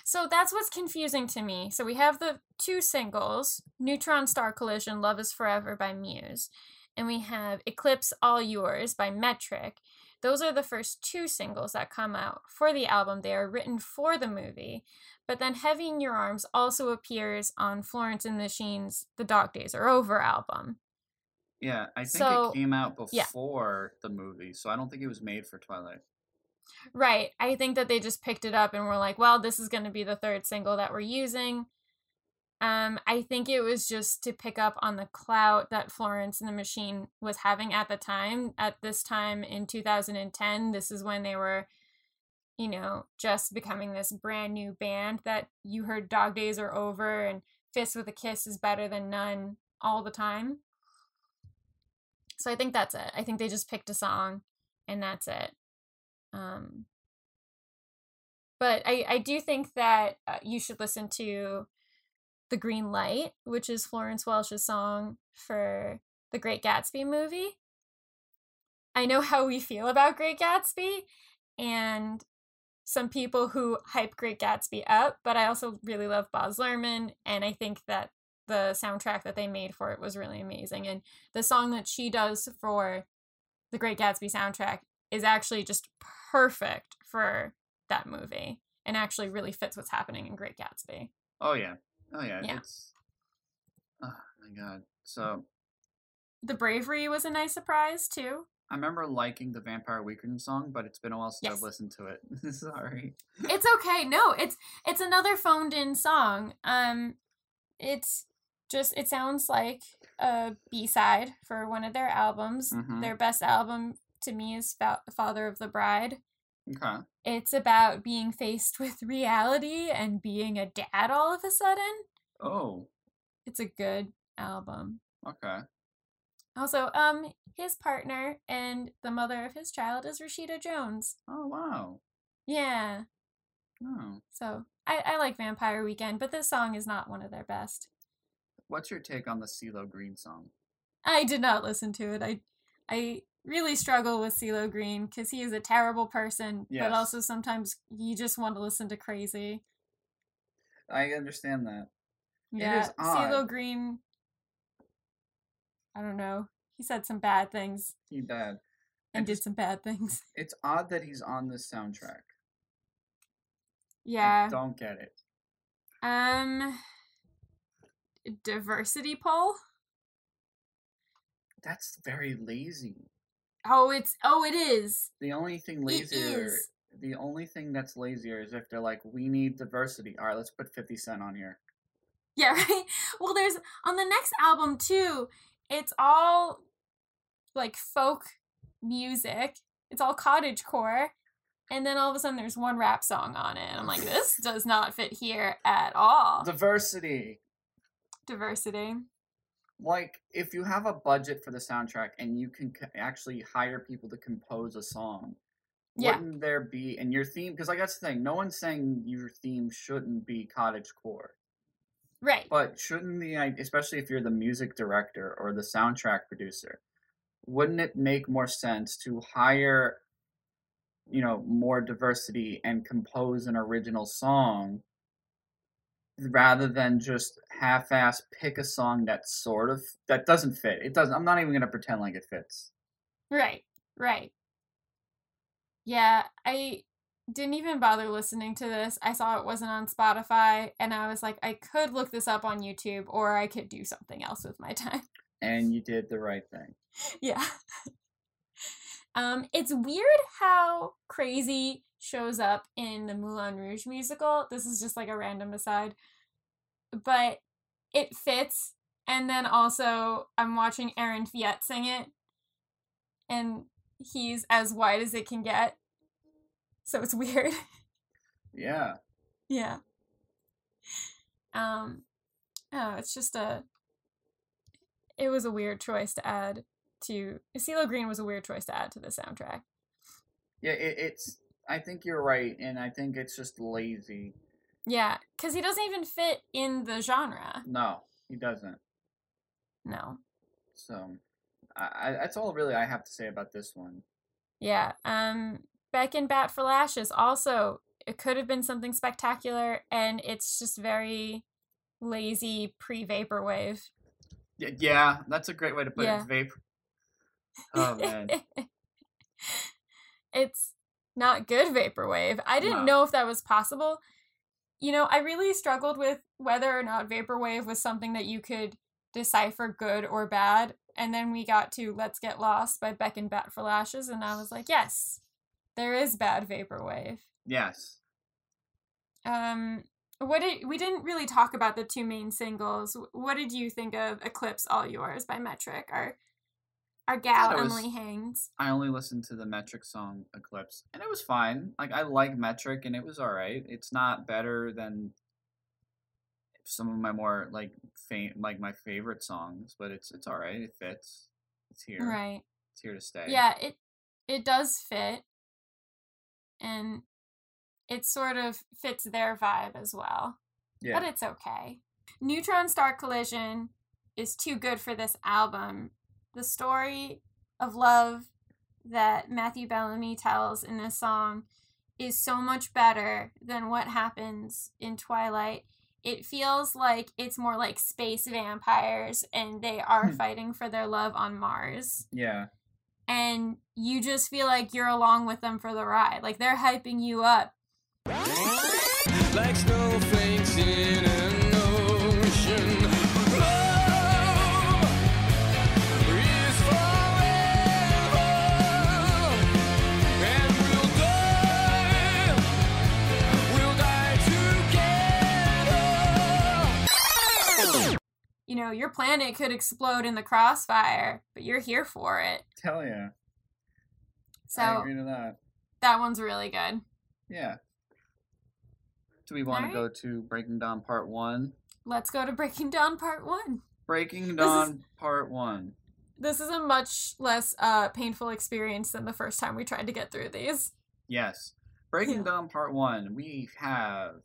So that's what's confusing to me. So we have the two singles Neutron Star Collision, Love is Forever by Muse, and we have Eclipse All Yours by Metric. Those are the first two singles that come out for the album. They are written for the movie. But then Heavy in Your Arms also appears on Florence and the Machine's The Dog Days Are Over album. Yeah, I think So, it came out yeah. before the movie, so I don't think it was made for Twilight. Right. I think that they just picked it up and were like, well, this is going to be the third single that we're using. Um, I think it was just to pick up on the clout that Florence and the Machine was having at the time. At this time in 2010, this is when they were, you know, just becoming this brand new band that you heard Dog Days Are Over and Fist with a Kiss is better than none all the time. So I think that's it. I think they just picked a song and that's it. Um, but I, I do think that uh, you should listen to The Green Light, which is Florence Welch's song for the Great Gatsby movie. I know how we feel about Great Gatsby and some people who hype Great Gatsby up, but I also really love Baz Luhrmann, and I think that the soundtrack that they made for it was really amazing. And the song that she does for the Great Gatsby soundtrack is actually just perfect for that movie and actually really fits what's happening in Great Gatsby. Oh yeah. Oh yeah. Yeah. It's Oh my god. So The bravery was a nice surprise too. I remember liking the Vampire Weekend song, but it's been a while since Yes. I've listened to it. Sorry. It's okay. No, it's it's another phoned in song. Um it's just it sounds like a B-side for one of their albums. Mhm. Their best album to me is Fa- Father of the Bride. Okay. It's about being faced with reality and being a dad all of a sudden. Oh. It's a good album. Okay. Also, um his partner and the mother of his child is Rashida Jones. Oh wow. Yeah. Oh. So, I I like Vampire Weekend, but this song is not one of their best. What's your take on the CeeLo Green song? I did not listen to it. I I really struggle with CeeLo Green because he is a terrible person, Yes. but also sometimes you just want to listen to crazy. I understand that. Yeah. CeeLo Green. I don't know. He said some bad things He did. and I did some bad things. It's odd that he's on this soundtrack. I Yeah. don't get it. Um. Diversity poll. That's very lazy. Oh, it's oh, it is. The only thing lazier is. the only thing that's lazier is if they're like, we need diversity. All right, let's put 50 Cent on here. Yeah, right. Well, there's on the next album too. It's all like folk music. It's all cottage core, and then all of a sudden there's one rap song on it. And I'm like, this does not fit here at all. Diversity. Diversity. Like, if you have a budget for the soundtrack and you can c- actually hire people to compose a song, Yeah. wouldn't there be, and your theme, because like that's the thing, no one's saying your theme shouldn't be cottage core. Right. But shouldn't the, especially if you're the music director or the soundtrack producer, wouldn't it make more sense to hire, you know, more diversity and compose an original song rather than just half-ass pick a song that sort of that doesn't fit? It doesn't. I'm not even gonna pretend like it fits. Right. Right. Yeah, I didn't even bother listening to this. I saw it wasn't on Spotify, and I was like, I could look this up on YouTube, or I could do something else with my time. And you did the right thing. Yeah. um, it's weird how crazy shows up in the Moulin Rouge musical. This is just like a random aside. But it fits. And then also I'm watching Aaron Tveit sing it. And he's as white as it can get. So it's weird. Yeah. yeah. Um oh, it's just a it was a weird choice to add to CeeLo Green was a weird choice to add to the soundtrack. Yeah. It, it's. I think you're right, and I think it's just lazy. Yeah, because he doesn't even fit in the genre. No, he doesn't. No. So, I, I that's all really I have to say about this one. Yeah. Um Beck and Bat for Lashes also it could have been something spectacular and it's just very lazy pre vaporwave. Yeah, yeah, that's a great way to put Yeah. it. Vape. Oh man, it's not good vaporwave. I didn't No. know if that was possible. You know, I really struggled with whether or not vaporwave was something that you could decipher good or bad. And then we got to Let's Get Lost by Beck and Bat for Lashes, and I was like, yes, there is bad vaporwave. yes. Um, what did we didn't really talk about the two main singles. What did you think of Eclipse All Yours by Metric? Our our gal was- Emily Haines. I only listened to the Metric song Eclipse, and it was fine. Like I like Metric, and it was all right. It's not better than some of my more like fa- like my favorite songs, but it's it's all right. It fits. It's here. Right. It's here to stay. Yeah, it it does fit. And it sort of fits their vibe as well. Yeah. But it's okay. Neutron Star Collision is too good for this album. The story of love that Matthew Bellamy tells in this song is so much better than what happens in Twilight. It feels like it's more like space vampires and they are Hmm. fighting for their love on Mars. yeah. And you just feel like you're along with them for the ride. Like they're hyping you up. like snowflakes in an know, your planet could explode in the crossfire, but you're here for it. Tell ya. I So agree to that. that one's really good. Yeah. Do we want to go to Breaking Dawn Part 1? Let's go to Breaking Down Part 1. Breaking is- Part 1. This is a much less uh, painful experience than the first time we tried to get through these. Yes. Breaking Yeah. Dawn Part 1, we have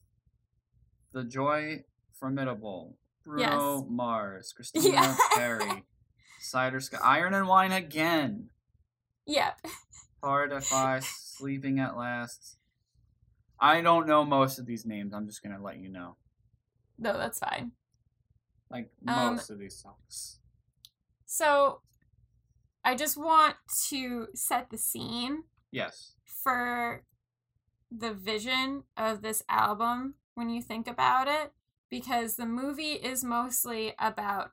The Joy Formidable, Bruno Yes. Mars, Christina Yeah. Perri, Cider Sky, Iron and Wine again, Yep. Hard-Fi, Sleeping at Last. I don't know most of these names. I'm just going to let you know. No, that's fine. Like, Um, most of these songs. So I just want to set the scene Yes. for the vision of this album when you think about it because the movie is mostly about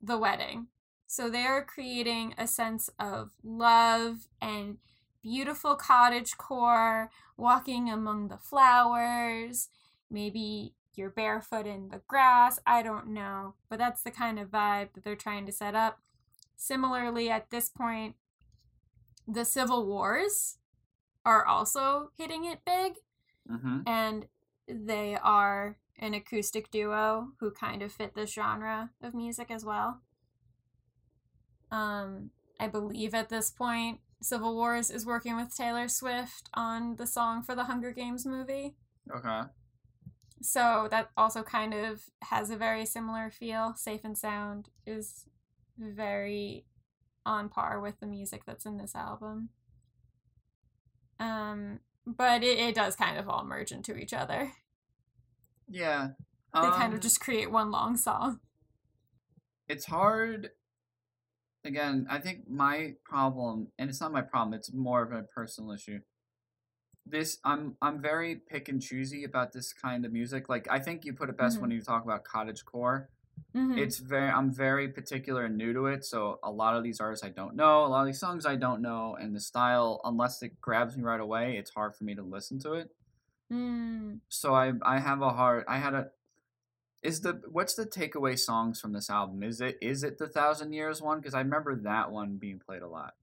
the wedding. So they're creating a sense of love and beautiful cottage core, walking among the flowers, maybe you're barefoot in the grass, I don't know, but that's the kind of vibe that they're trying to set up. Similarly, at this point, the Civil Wars are also hitting it big Mm-hmm. and they are an acoustic duo who kind of fit this genre of music as well. Um, I believe at this point, Civil Wars is working with Taylor Swift on the song for the Hunger Games movie. Okay. So that also kind of has a very similar feel. Safe and Sound is very on par with the music that's in this album. Um, but it, it does kind of all merge into each other. Yeah. They kind um, of just create one long song. it's hard again i think my problem and it's not my problem it's more of a personal issue this i'm i'm very pick and choosy about this kind of music like i think you put it best Mhm. when you talk about cottage core Mhm. it's very i'm very particular and new to it so a lot of these artists i don't know a lot of these songs i don't know and the style unless it grabs me right away it's hard for me to listen to it Mm. so i i have a hard i had a is the what's the takeaway songs from this album is it is it the thousand years one because i remember that one being played a lot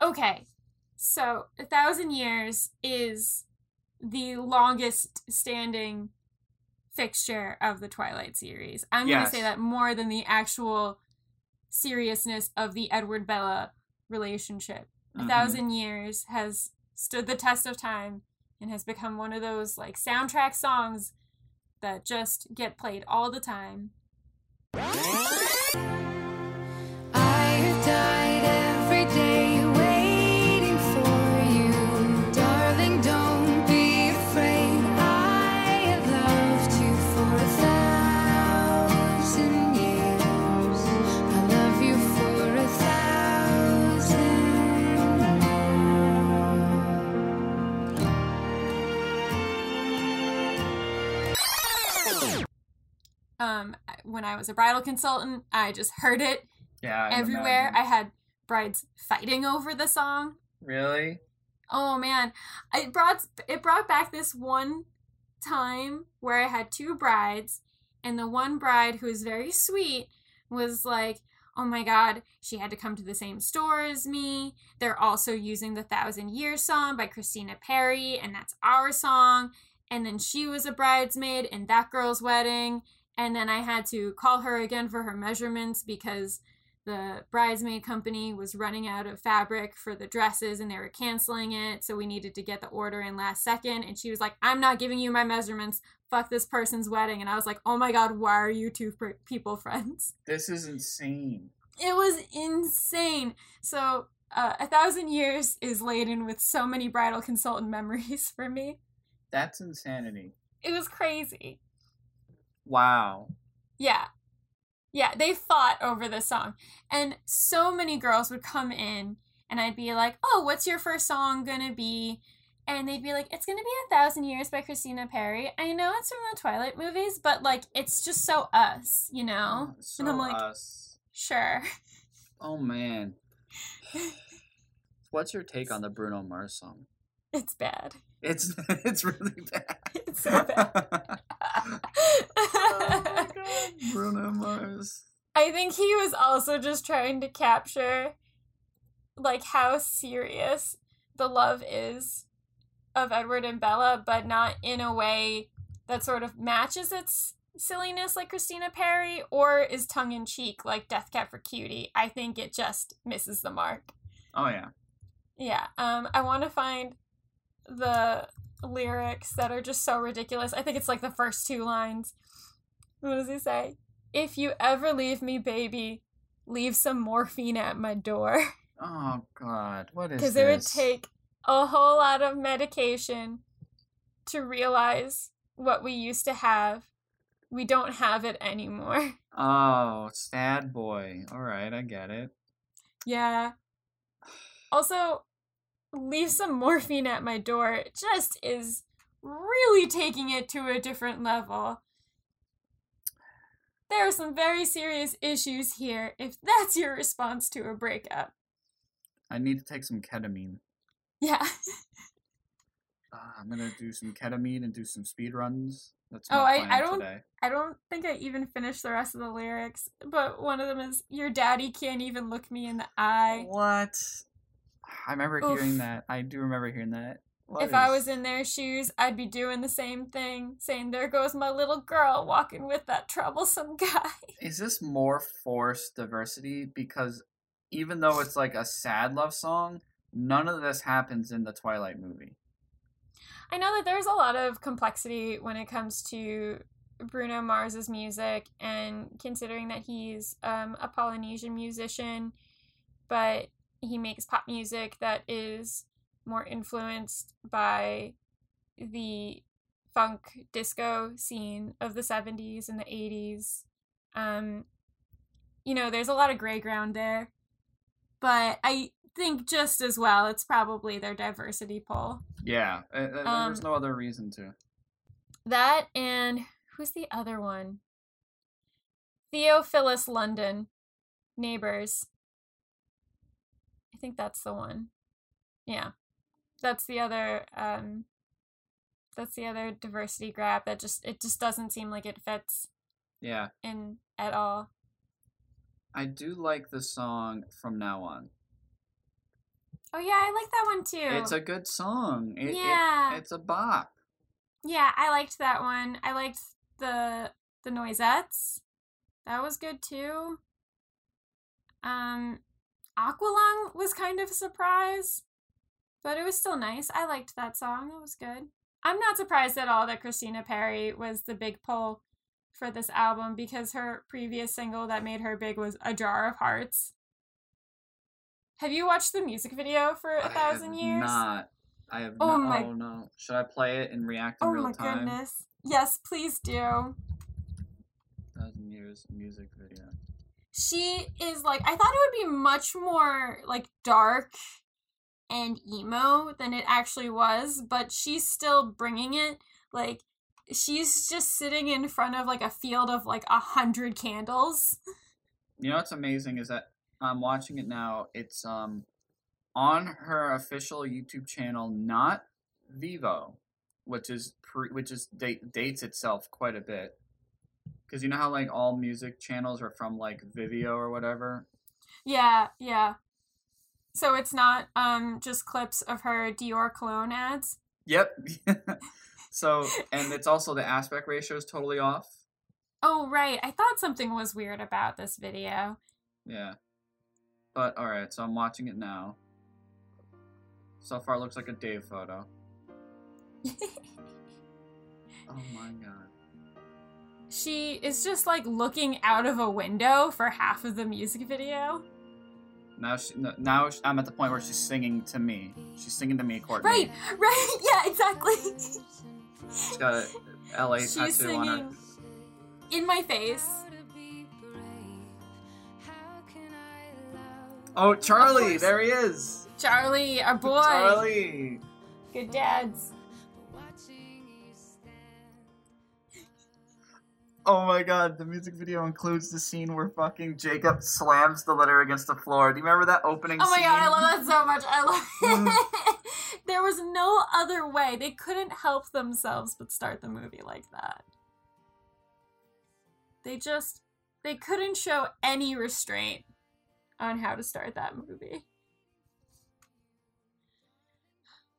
Okay, so A Thousand Years is the longest standing fixture of the Twilight series. I'm going to say that more than the actual seriousness of the Edward Bella relationship. A Mhm. Thousand Years has stood the test of time and has become one of those like soundtrack songs that just get played all the time. Um, when I was a bridal consultant, I just heard it yeah I everywhere. imagine. I had brides fighting over the song. really Oh man, it brought it brought back this one time where I had two brides, and the one bride who was very sweet was like, "Oh my god, she had to come to the same store as me. They're also using the Thousand Year song by Christina Perri, and that's our song." And then she was a bridesmaid in that girl's wedding, and then I had to call her again for her measurements because the bridesmaid company was running out of fabric for the dresses and they were canceling it. So we needed to get the order in last second. And she was like i'm not giving you my measurements. Fuck this person's wedding. And i was like oh my god why are you two people friends? This is insane. It was insane. So uh, a thousand years is laden with so many bridal consultant memories for me. That's insanity. It was crazy wow Yeah. Yeah, they fought over this song. And so many girls would come in and I'd be like, Oh, what's your first song gonna be? And they'd be like, It's gonna be A Thousand Years by Christina Perri. I know it's from the Twilight movies, but like it's just so us, you know? Oh, so and I'm like, us. Sure. oh man what's your take on the bruno mars song It's bad. It's it's really bad It's so bad. oh my god bruno mars I think he was also just trying to capture like how serious the love is of Edward and Bella, but not in a way that sort of matches its silliness like Christina Perri or is tongue in cheek like Death Cab for Cutie. I think it just misses the mark. Oh yeah. Yeah. Um I want to find the lyrics that are just so ridiculous. I think it's like the first two lines. What does he say? If you ever leave me, baby, leave some morphine at my door. Oh god. What is this? Because it would take a whole lot of medication to realize what we used to have. We don't have it anymore. Oh, sad boy. All right, I get it. Yeah. Also, leave some morphine at my door just is really taking it to a different level. There are some very serious issues here if that's your response to a breakup. I need to take some ketamine. Yeah. Uh, I'm gonna do some ketamine and do some speed runs. That's Oh, I- I don't- today. I don't think I even finished the rest of the lyrics, but one of them is Your daddy can't even look me in the eye. What? I remember Oof. hearing that. I do remember hearing that. What if I was in their shoes, I'd be doing the same thing, saying, There goes my little girl walking with that troublesome guy. is this more forced diversity? Because even though it's like a sad love song, none of this happens in the Twilight movie. I know that there's a lot of complexity when it comes to Bruno Mars's music, and considering that he's um, a Polynesian musician, but he makes pop music that is more influenced by the funk disco scene of the 70s and the 80s. Um, you know, there's a lot of gray ground there, but I think just as well, it's probably their diversity poll. Yeah, uh, Um, there's no other reason to. That and who's the other one? Theophilus London, Neighbors. I think that's the one. Yeah, that's the other. Um, that's the other diversity grab that just it just doesn't seem like it fits Yeah, in at all. I do like the song from now on. Oh yeah, I like that one too. It's a good song. It, it- Yeah. it's a bop. Yeah, I liked that one. I liked the the noisettes. That was good too. Um Aqualung was kind of a surprise, but it was still nice. I liked that song. It was good. I'm not surprised at all that Christina Perri was the big pull for this album because her previous single that made her big was A Jar of Hearts. Have you watched the music video for A I Thousand have Years? Not. I have Oh not. my- Oh no. Should I play it and react in Oh real my goodness. Yes, please do. Thousand Years music video. She is like I thought it would be much more like dark and emo than it actually was, but she's still bringing it. Like she's just sitting in front of like a field of like a hundred candles. You know what's amazing is that I'm watching it now. It's um on her official YouTube channel, not Vevo, which is pre, which is date, dates itself quite a bit. Because you know how like all music channels are from like Vimeo or whatever. Yeah, yeah. So it's not um just clips of her Dior cologne ads. Yep. so and it's also the aspect ratio is totally off. Oh right, I thought something was weird about this video. Yeah. But alright, so I'm watching it now. So far it looks like a Dave photo. Oh my god. She is just like looking out of a window for half of the music video. Now she, now I'm at the point where she's singing to me. She's singing to me, Courtney. Right, right, yeah, exactly. She's got a LA She's tattoo on her. in my face. Oh, Charlie! There he is! Charlie, our boy. Charlie! Good dads. Oh my god, the music video includes the scene where fucking Jacob slams the letter against the floor. Do you remember that opening Oh my scene? god, I love that so much. I Mm. love it. there was no other way. They couldn't help themselves but start the movie like that. They just they couldn't show any restraint on how to start that movie.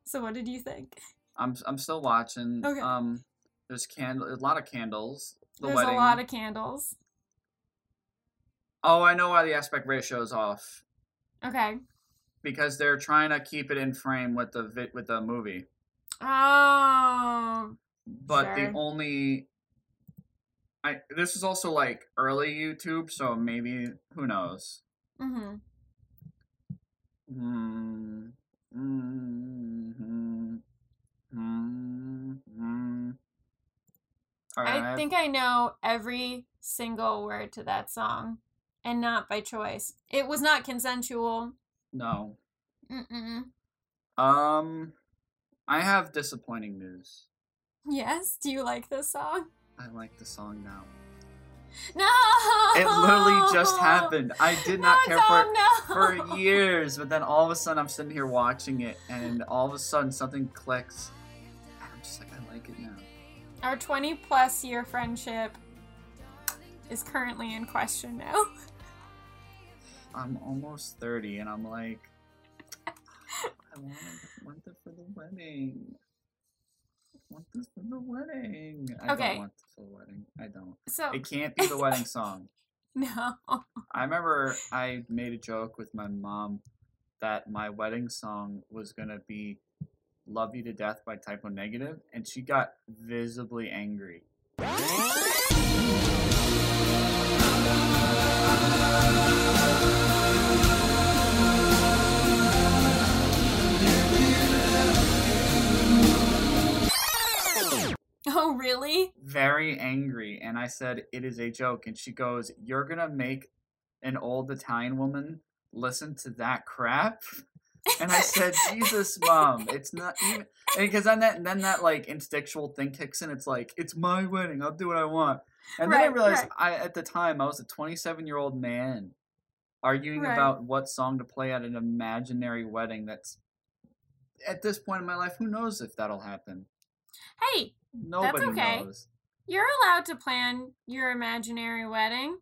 So what did you think? I'm I'm still watching. Okay. Um, there's candle, a lot of candles. The There's wedding. a lot of candles. Oh, I know why the aspect ratio is off Okay. because they're trying to keep it in frame with the vi- with the movie. Oh. But Sure. the only I this is also like early YouTube, so maybe who knows. Mm-hmm. Mm, mm, mm, mm, mm. All right, I think I know every single word to that song, and not by choice. It was not consensual. no. Mm-mm. Um, I have disappointing news. Yes. Do you like this song? I like the song now. No. It literally just happened. I did not No, care for it no. for years, but then all of a sudden I'm sitting here watching it, and all of a sudden something clicks, and I'm just like, I like it now. Our 20 plus year friendship is currently in question now. I'm almost 30, and I'm like, I want, want it for the wedding. I want this for the wedding. I Okay. don't want this for the wedding. I don't. So, It can't be the wedding song. no. I remember I made a joke with my mom that my wedding song was gonna be "Love You to Death" by Type O Negative, and she got visibly angry. Oh, really? Very angry, and I said, "It is a joke," and she goes, "You're gonna make an old Italian woman listen to that crap?" And I said, "Jesus, mom, it's not even." Because then that then that like instinctual thing kicks in. It's like it's my wedding. I'll do what I want. And then I realized right. I at the time I was a 27 year old man arguing Right. about what song to play at an imaginary wedding. That's at this point in my life, who knows if that'll happen? Hey, Nobody okay. knows. you're allowed to plan your imaginary wedding.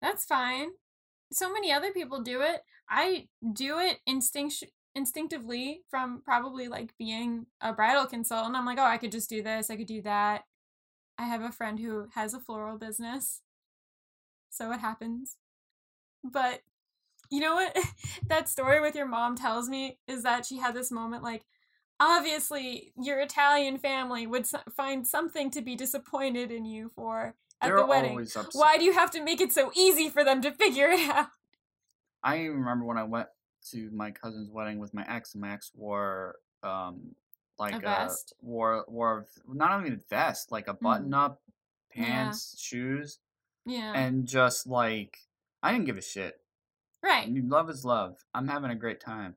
That's fine. So many other people do it. I do it instinct instinctively from probably like being a bridal consultant. I'm like, oh, I could just do this. I could do that. I have a friend who has a floral business. So it happens. But you know what? that story with your mom tells me is that she had this moment like, obviously, your Italian family would find something to be disappointed in you for at They're the wedding. Why do you have to make it so easy for them to figure it out? I even remember when I went to my cousin's wedding with my ex, and my ex wore um like a, vest? wore wore not even a vest, like a button up, Yeah. pants, shoes, Yeah. and just like I didn't give a shit. right. I mean, love is love. I'm having a great time.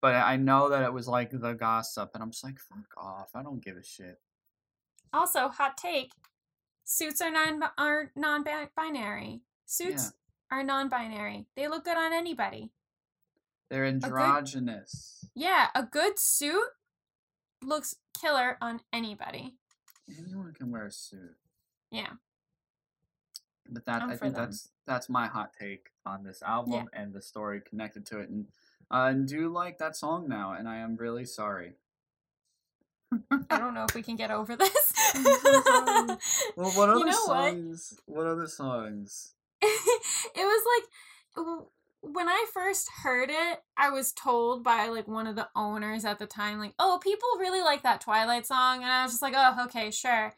But I know that it was like the gossip, and I'm just like, fuck off. I don't give a shit. Also, hot take: suits are non are non-binary. Suits are non-binary. They look good on anybody. They're good- androgynous. Yeah, a good suit looks killer on anybody. Anyone can wear a suit. Yeah. But that I'm I think them. that's that's my hot take on this album and the story connected to it. And uh, and do like that song now, and I am really sorry. I don't know if we can get over this. Well, what You other know what? songs? What? other songs? it was like when I first heard it, I was told by like one of the owners at the time, like, "Oh, people really like that Twilight song," and I was just like, "Oh, okay, sure."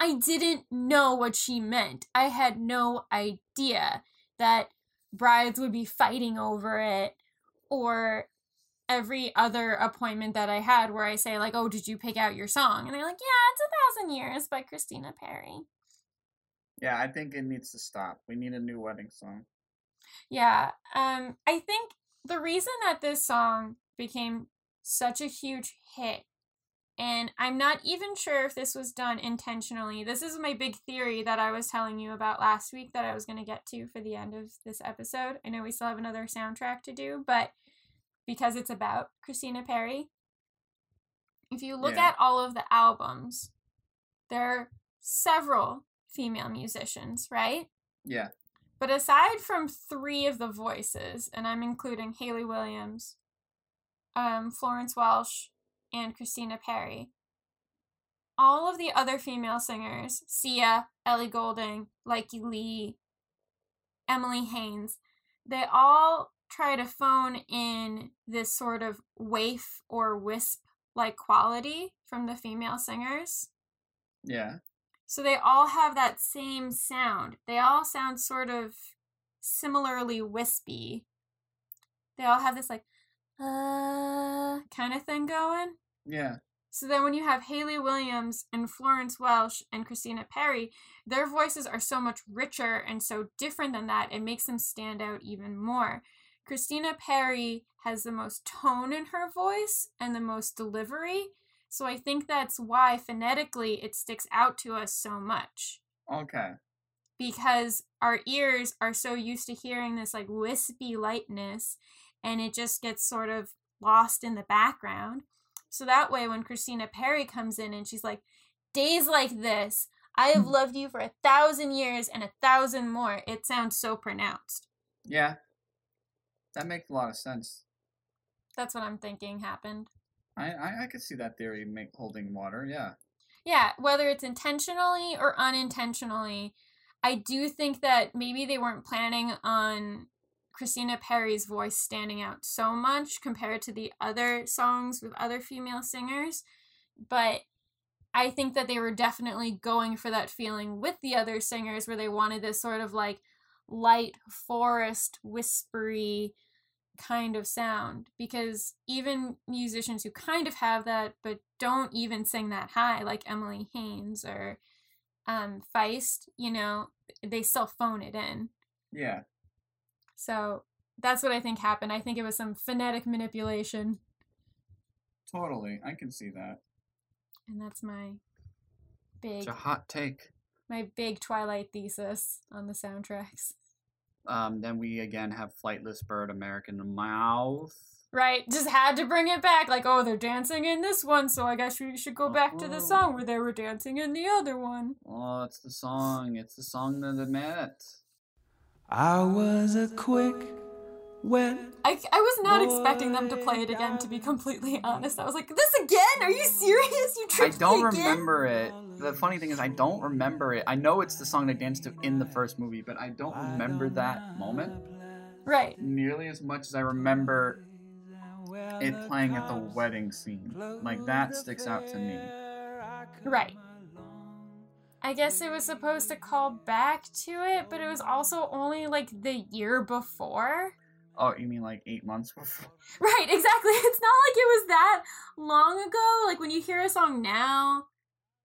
I didn't know what she meant. I had no idea that brides would be fighting over it, or every other appointment that I had where I say like, "Oh, did you pick out your song?" and they're like, "Yeah, it's a thousand years by Christina Perri." Yeah, I think it needs to stop. We need a new wedding song. Yeah, um, I think the reason that this song became such a huge hit, and I'm not even sure if this was done intentionally. This is my big theory that I was telling you about last week that I was going to get to for the end of this episode. I know we still have another soundtrack to do, but because it's about Christina Perri, if you look Yeah. at all of the albums, there are several female musicians, right? Yeah. But aside from three of the voices, and I'm including Hayley Williams, um, Florence Welch, and Christina Perri, all of the other female singers, Sia, Ellie Goulding, Lykke Li, Emily Haines, they all try to phone in this sort of waif or wisp like quality from the female singers. Yeah. So they all have that same sound. They all sound sort of similarly wispy. They all have this like uh kind of thing going. Yeah. So then when you have Hayley Williams and Florence Welch and Christina Perri, their voices are so much richer and so different than that, it makes them stand out even more. Christina Perri has the most tone in her voice and the most delivery. So I think that's why phonetically it sticks out to us so much Okay. because our ears are so used to hearing this like wispy lightness and it just gets sort of lost in the background. So that way, when Christina Perri comes in and she's like, Days like this, I have loved you for a thousand years and a thousand more, it sounds so pronounced. Yeah. That makes a lot of sense. That's what I'm thinking happened. I I, I could see that theory make holding water. Yeah. Yeah, whether it's intentionally or unintentionally, I do think that maybe they weren't planning on Christina Perri's voice standing out so much compared to the other songs with other female singers, but I think that they were definitely going for that feeling with the other singers where they wanted this sort of like light forest whispery kind of sound because even musicians who kind of have that but don't even sing that high like Emily Haines or um Feist, you know, they still phone it in. Yeah. So that's what I think happened. I think it was some phonetic manipulation Totally. I can see that. and that's my big It's a hot take. my big Twilight thesis on the soundtracks. Um, then we again have Flightless Bird, American Mouth. Right, just had to bring it back. Like, oh, they're dancing in this one, so I guess we should go back to the song where they were dancing in the other one. Oh, it's the song. It's the song that they met. I was a quick, wet. I, I was not expecting them to play it again, to be completely honest. I was like, this again? Are you serious? You tricked me. I don't me again? remember it. The funny thing is, I don't remember it. I know it's the song they danced to in the first movie, but I don't remember that moment Right. nearly as much as I remember it playing at the wedding scene. Like that sticks out to me. Right. I guess it was supposed to call back to it, but it was also only like the year before. Oh, you mean like eight months before? Right, exactly. It's not like it was that long ago. Like when you hear a song now,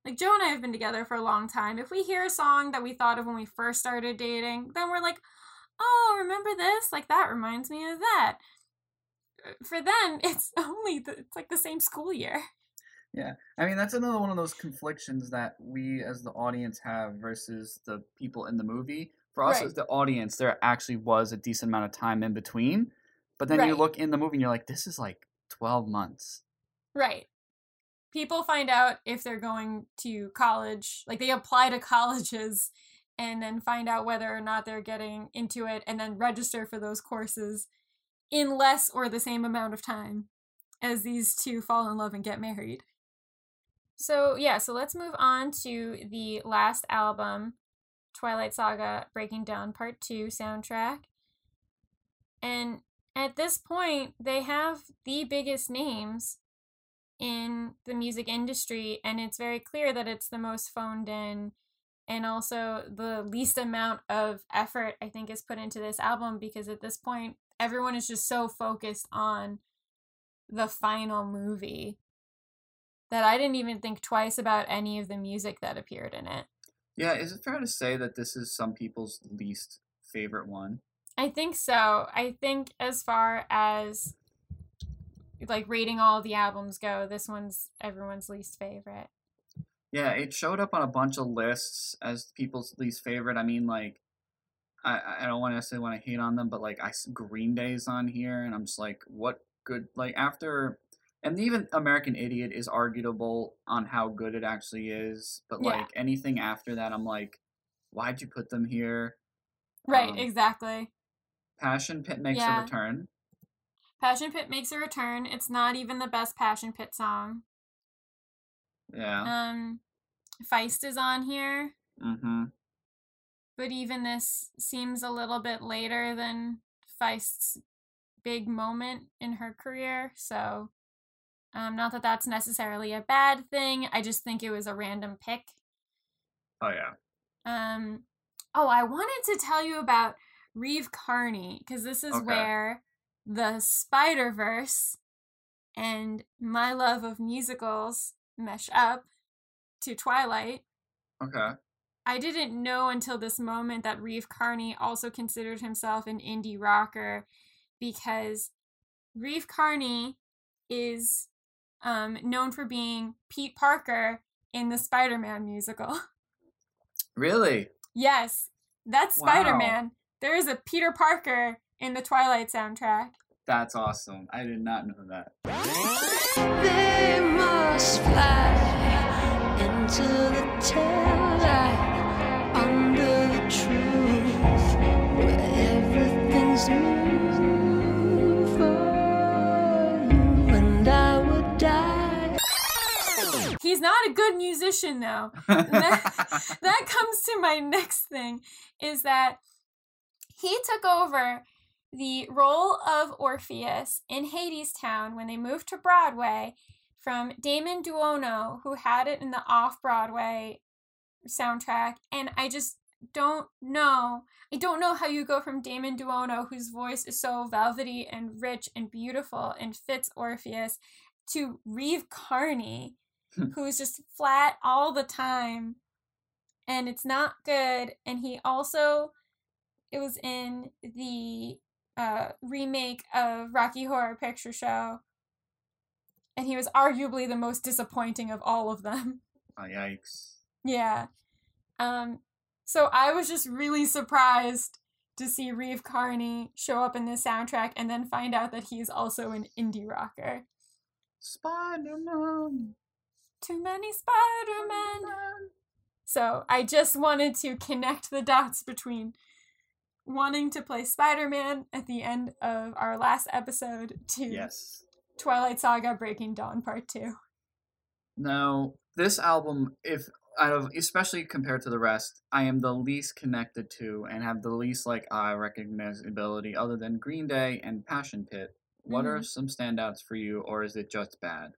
like Joe and I have been together for a long time. If we hear a song that we thought of when we first started dating, then we're like, oh, remember this? Like that reminds me of that. Uh, for them, it's only the, it's like the same school year. Yeah, I mean that's another one of those conflictions that we as the audience have versus the people in the movie. For us Right. as the audience, there actually was a decent amount of time in between, but then you look in the movie and you're like, this is like twelve months. Right. People find out if they're going to college, like they apply to colleges and then find out whether or not they're getting into it and then register for those courses in less or the same amount of time as these two fall in love and get married. So, yeah, so let's move on to the last album, Twilight Saga Breaking Dawn Part 2 soundtrack. And at this point, they have the biggest names in the music industry, and it's very clear that it's the most phoned in and also the least amount of effort I think is put into this album because at this point, everyone is just so focused on the final movie that I didn't even think twice about any of the music that appeared in it. Yeah, is it fair to say that this is some people's least favorite one? I think so. I think as far as like rating all the albums go, this one's everyone's least favorite. Yeah, it showed up on a bunch of lists as people's least favorite. I mean, like, I I don't want to necessarily want to hate on them, but like, I Green Day's on here, and I'm just like, what good? Like after, and even American Idiot is arguable on how good it actually is, but Yeah. like anything after that, I'm like, why'd you put them here? Right, Um, exactly. Passion Pit makes Yeah. a return. Passion Pit makes a return. It's not even the best Passion Pit song. Yeah. Um, Feist is on here, mm-hmm. but even this seems a little bit later than Feist's big moment in her career. So, um, not that that's necessarily a bad thing. I just think it was a random pick. Oh yeah. Um, oh, I wanted to tell you about Reeve Carney because this is Okay. where the Spider Verse and my love of musicals mesh up to Twilight. Okay. I didn't know until this moment that Reeve Carney also considered himself an indie rocker because Reeve Carney is um, known for being Pete Parker in the Spider Man musical. Really? Yes, that's Wow. Spider Man. There is a Peter Parker in the Twilight soundtrack. That's awesome. I did not know that. They must fly into the taillight He's not a good musician though. that, that comes to my next thing is that he took over the role of Orpheus in Hadestown when they moved to Broadway from Damon Daunno, who had it in the off Broadway soundtrack. And I just don't know. I don't know how you go from Damon Daunno, whose voice is so velvety and rich and beautiful and fits Orpheus, to Reeve Carney, who's just flat all the time. And it's not good. And he also it was in the uh, remake of Rocky Horror Picture Show. And he was arguably the most disappointing of all of them. Oh, yikes. Yeah. Um so I was just really surprised to see Reeve Carney show up in this soundtrack and then find out that he's also an indie rocker. Spider-Man. Too many Spider Men. So I just wanted to connect the dots between wanting to play Spider-Man at the end of our last episode to Yes. Twilight Saga Breaking Dawn Part 2. Now, this album, if out of especially compared to the rest, I am the least connected to and have the least like eye recognizability other than Green Day and Passion Pit. What are mm-hmm. some standouts for you, or is it just bad?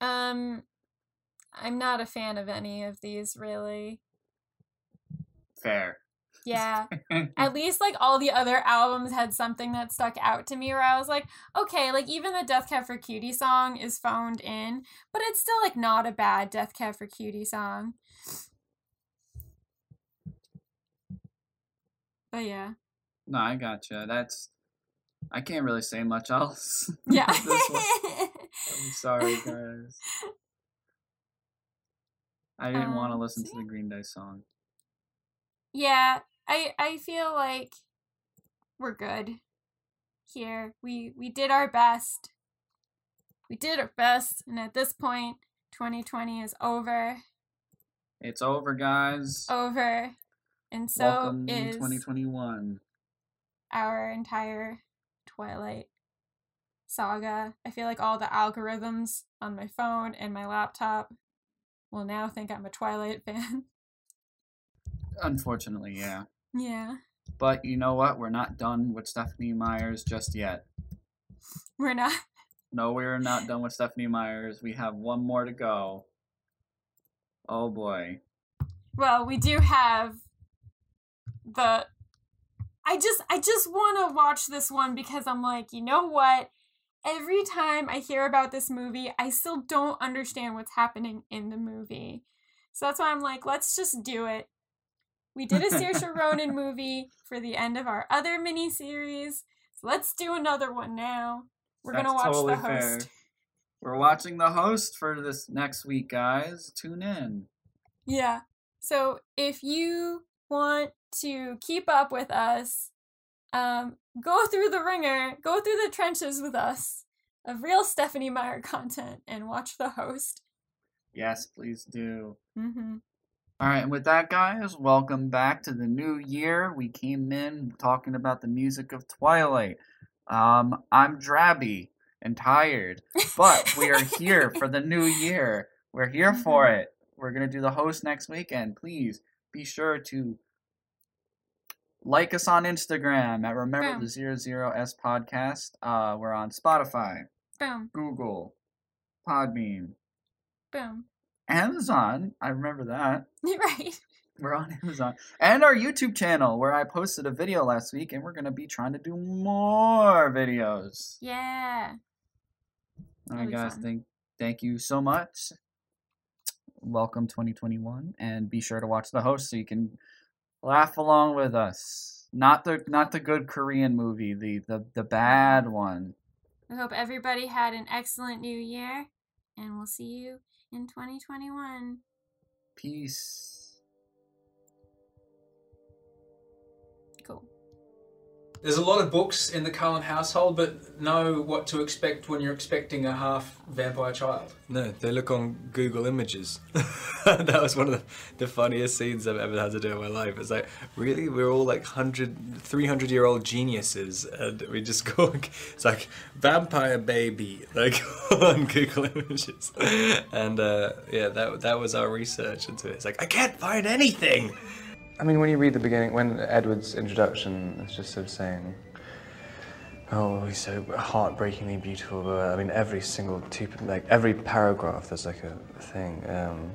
Um I'm not a fan of any of these really. Fair. Yeah. At least like all the other albums had something that stuck out to me where I was like, okay, like even the Death Cab for Cutie song is phoned in, but it's still like not a bad Death Cab for Cutie song. But yeah. no, I gotcha. That's. I can't really say much else. Yeah. I'm sorry, guys. I didn't want to Um, listen so to the Green Day song. yeah, I I feel like we're good here. We we did our best. We did our best, and at this point, 2020 is over. It's over, guys. Over. And so Welcome to is 2021. our entire Twilight saga. I feel like all the algorithms on my phone and my laptop will now think I'm a Twilight fan. Unfortunately, yeah. yeah. But you know what? We're not done with Stephenie Meyers just yet. We're not. No, we're not done with Stephenie Meyers. We have one more to go. Oh boy. Well, we do have the I just I just want to watch this one because I'm like, you know what? Every time I hear about this movie, I still don't understand what's happening in the movie. So that's why I'm like, let's just do it. We did a Saoirse Ronan movie for the end of our other mini series. So let's do another one now. We're gonna watch totally the host. fair. We're watching the host for this next week, guys. Tune in. Yeah. So if you want to keep up with us, um, go through the ringer, go through the trenches with us of real Stephenie Meyer content and watch the host. Yes, please do. Mm-hmm. All right, and with that, guys, welcome back to the new year. We came in talking about the music of Twilight. Um, I'm drabby and tired, but we are here for the new year. We're here for it. We're gonna do the host next week, and please be sure to like us on Instagram at Remember Boom. the Zero Zero S Podcast. Uh, we're on Spotify, Boom, Google, Podbean, boom. Amazon. I remember that. right. We're on Amazon. And our YouTube channel where I posted a video last week and we're going to be trying to do more videos. Yeah. All right, guys. fun. Thank, thank you so much. Welcome 2021 and be sure to watch the host so you can laugh along with us. Not the not the good Korean movie, the the, the bad one. I hope everybody had an excellent new year, and we'll see you in 2021. Peace. There's a lot of books in the Cullen household, but know what to expect when you're expecting a half vampire child. No, they look on Google Images. that was one of the, the funniest scenes I've ever had to do in my life. It's like, really? We're all like 100, 300 year old geniuses, and we just go, it's like, vampire baby, like on Google Images. And uh, yeah, that, that was our research into it. It's like, I can't find anything! I mean, when you read the beginning, when Edward's introduction is just sort of saying, "Oh, he's so heartbreakingly beautiful," but I mean, every single two, like every paragraph, there's like a thing. Um,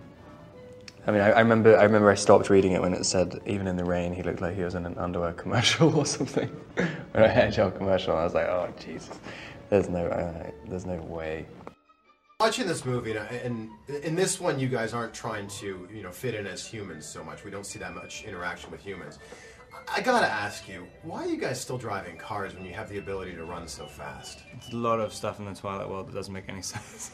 I mean, I, I remember, I remember, I stopped reading it when it said, "Even in the rain, he looked like he was in an underwear commercial or something," or a hair gel commercial. I was like, "Oh, Jesus, there's no, uh, there's no way." Watching this movie, and, and in this one, you guys aren't trying to, you know, fit in as humans so much. We don't see that much interaction with humans. I gotta ask you, why are you guys still driving cars when you have the ability to run so fast? There's a lot of stuff in the Twilight world that doesn't make any sense.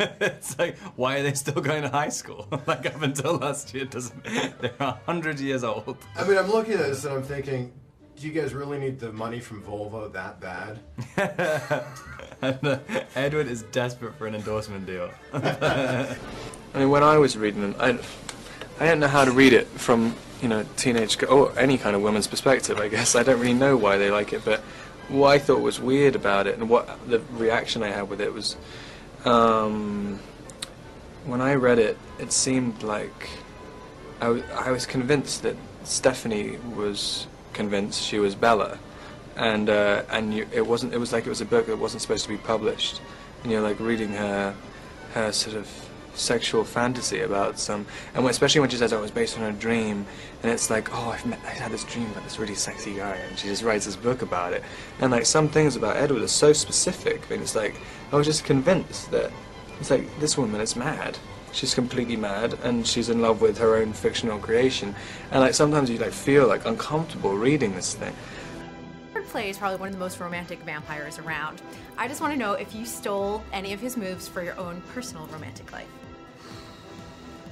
it's like, why are they still going to high school? like, up until last year, it doesn't. They're 100 years old. I mean, I'm looking at this and I'm thinking, do you guys really need the money from Volvo that bad? Uh, Edward is desperate for an endorsement deal. I mean, when I was reading them, I, I didn't know how to read it from, you know, teenage or any kind of woman's perspective, I guess. I don't really know why they like it, but what I thought was weird about it and what the reaction I had with it was, um, when I read it, it seemed like I was convinced that Stephanie was convinced she was Bella, and uh, and you, it wasn't. It was like it was a book that wasn't supposed to be published, and you're like reading her her sort of sexual fantasy about some, and especially when she says, "Oh, it was based on a dream," and it's like, "Oh, I've met, I had this dream about this really sexy guy," and she just writes this book about it, and like some things about Edward are so specific, and it's like I was just convinced that it's like this woman is mad. She's completely mad, and she's in love with her own fictional creation, and like sometimes you like feel like uncomfortable reading this thing. Edward plays probably one of the most romantic vampires around. I just want to know if you stole any of his moves for your own personal romantic life.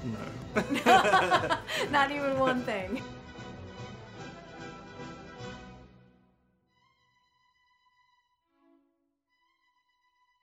No. Not even one thing.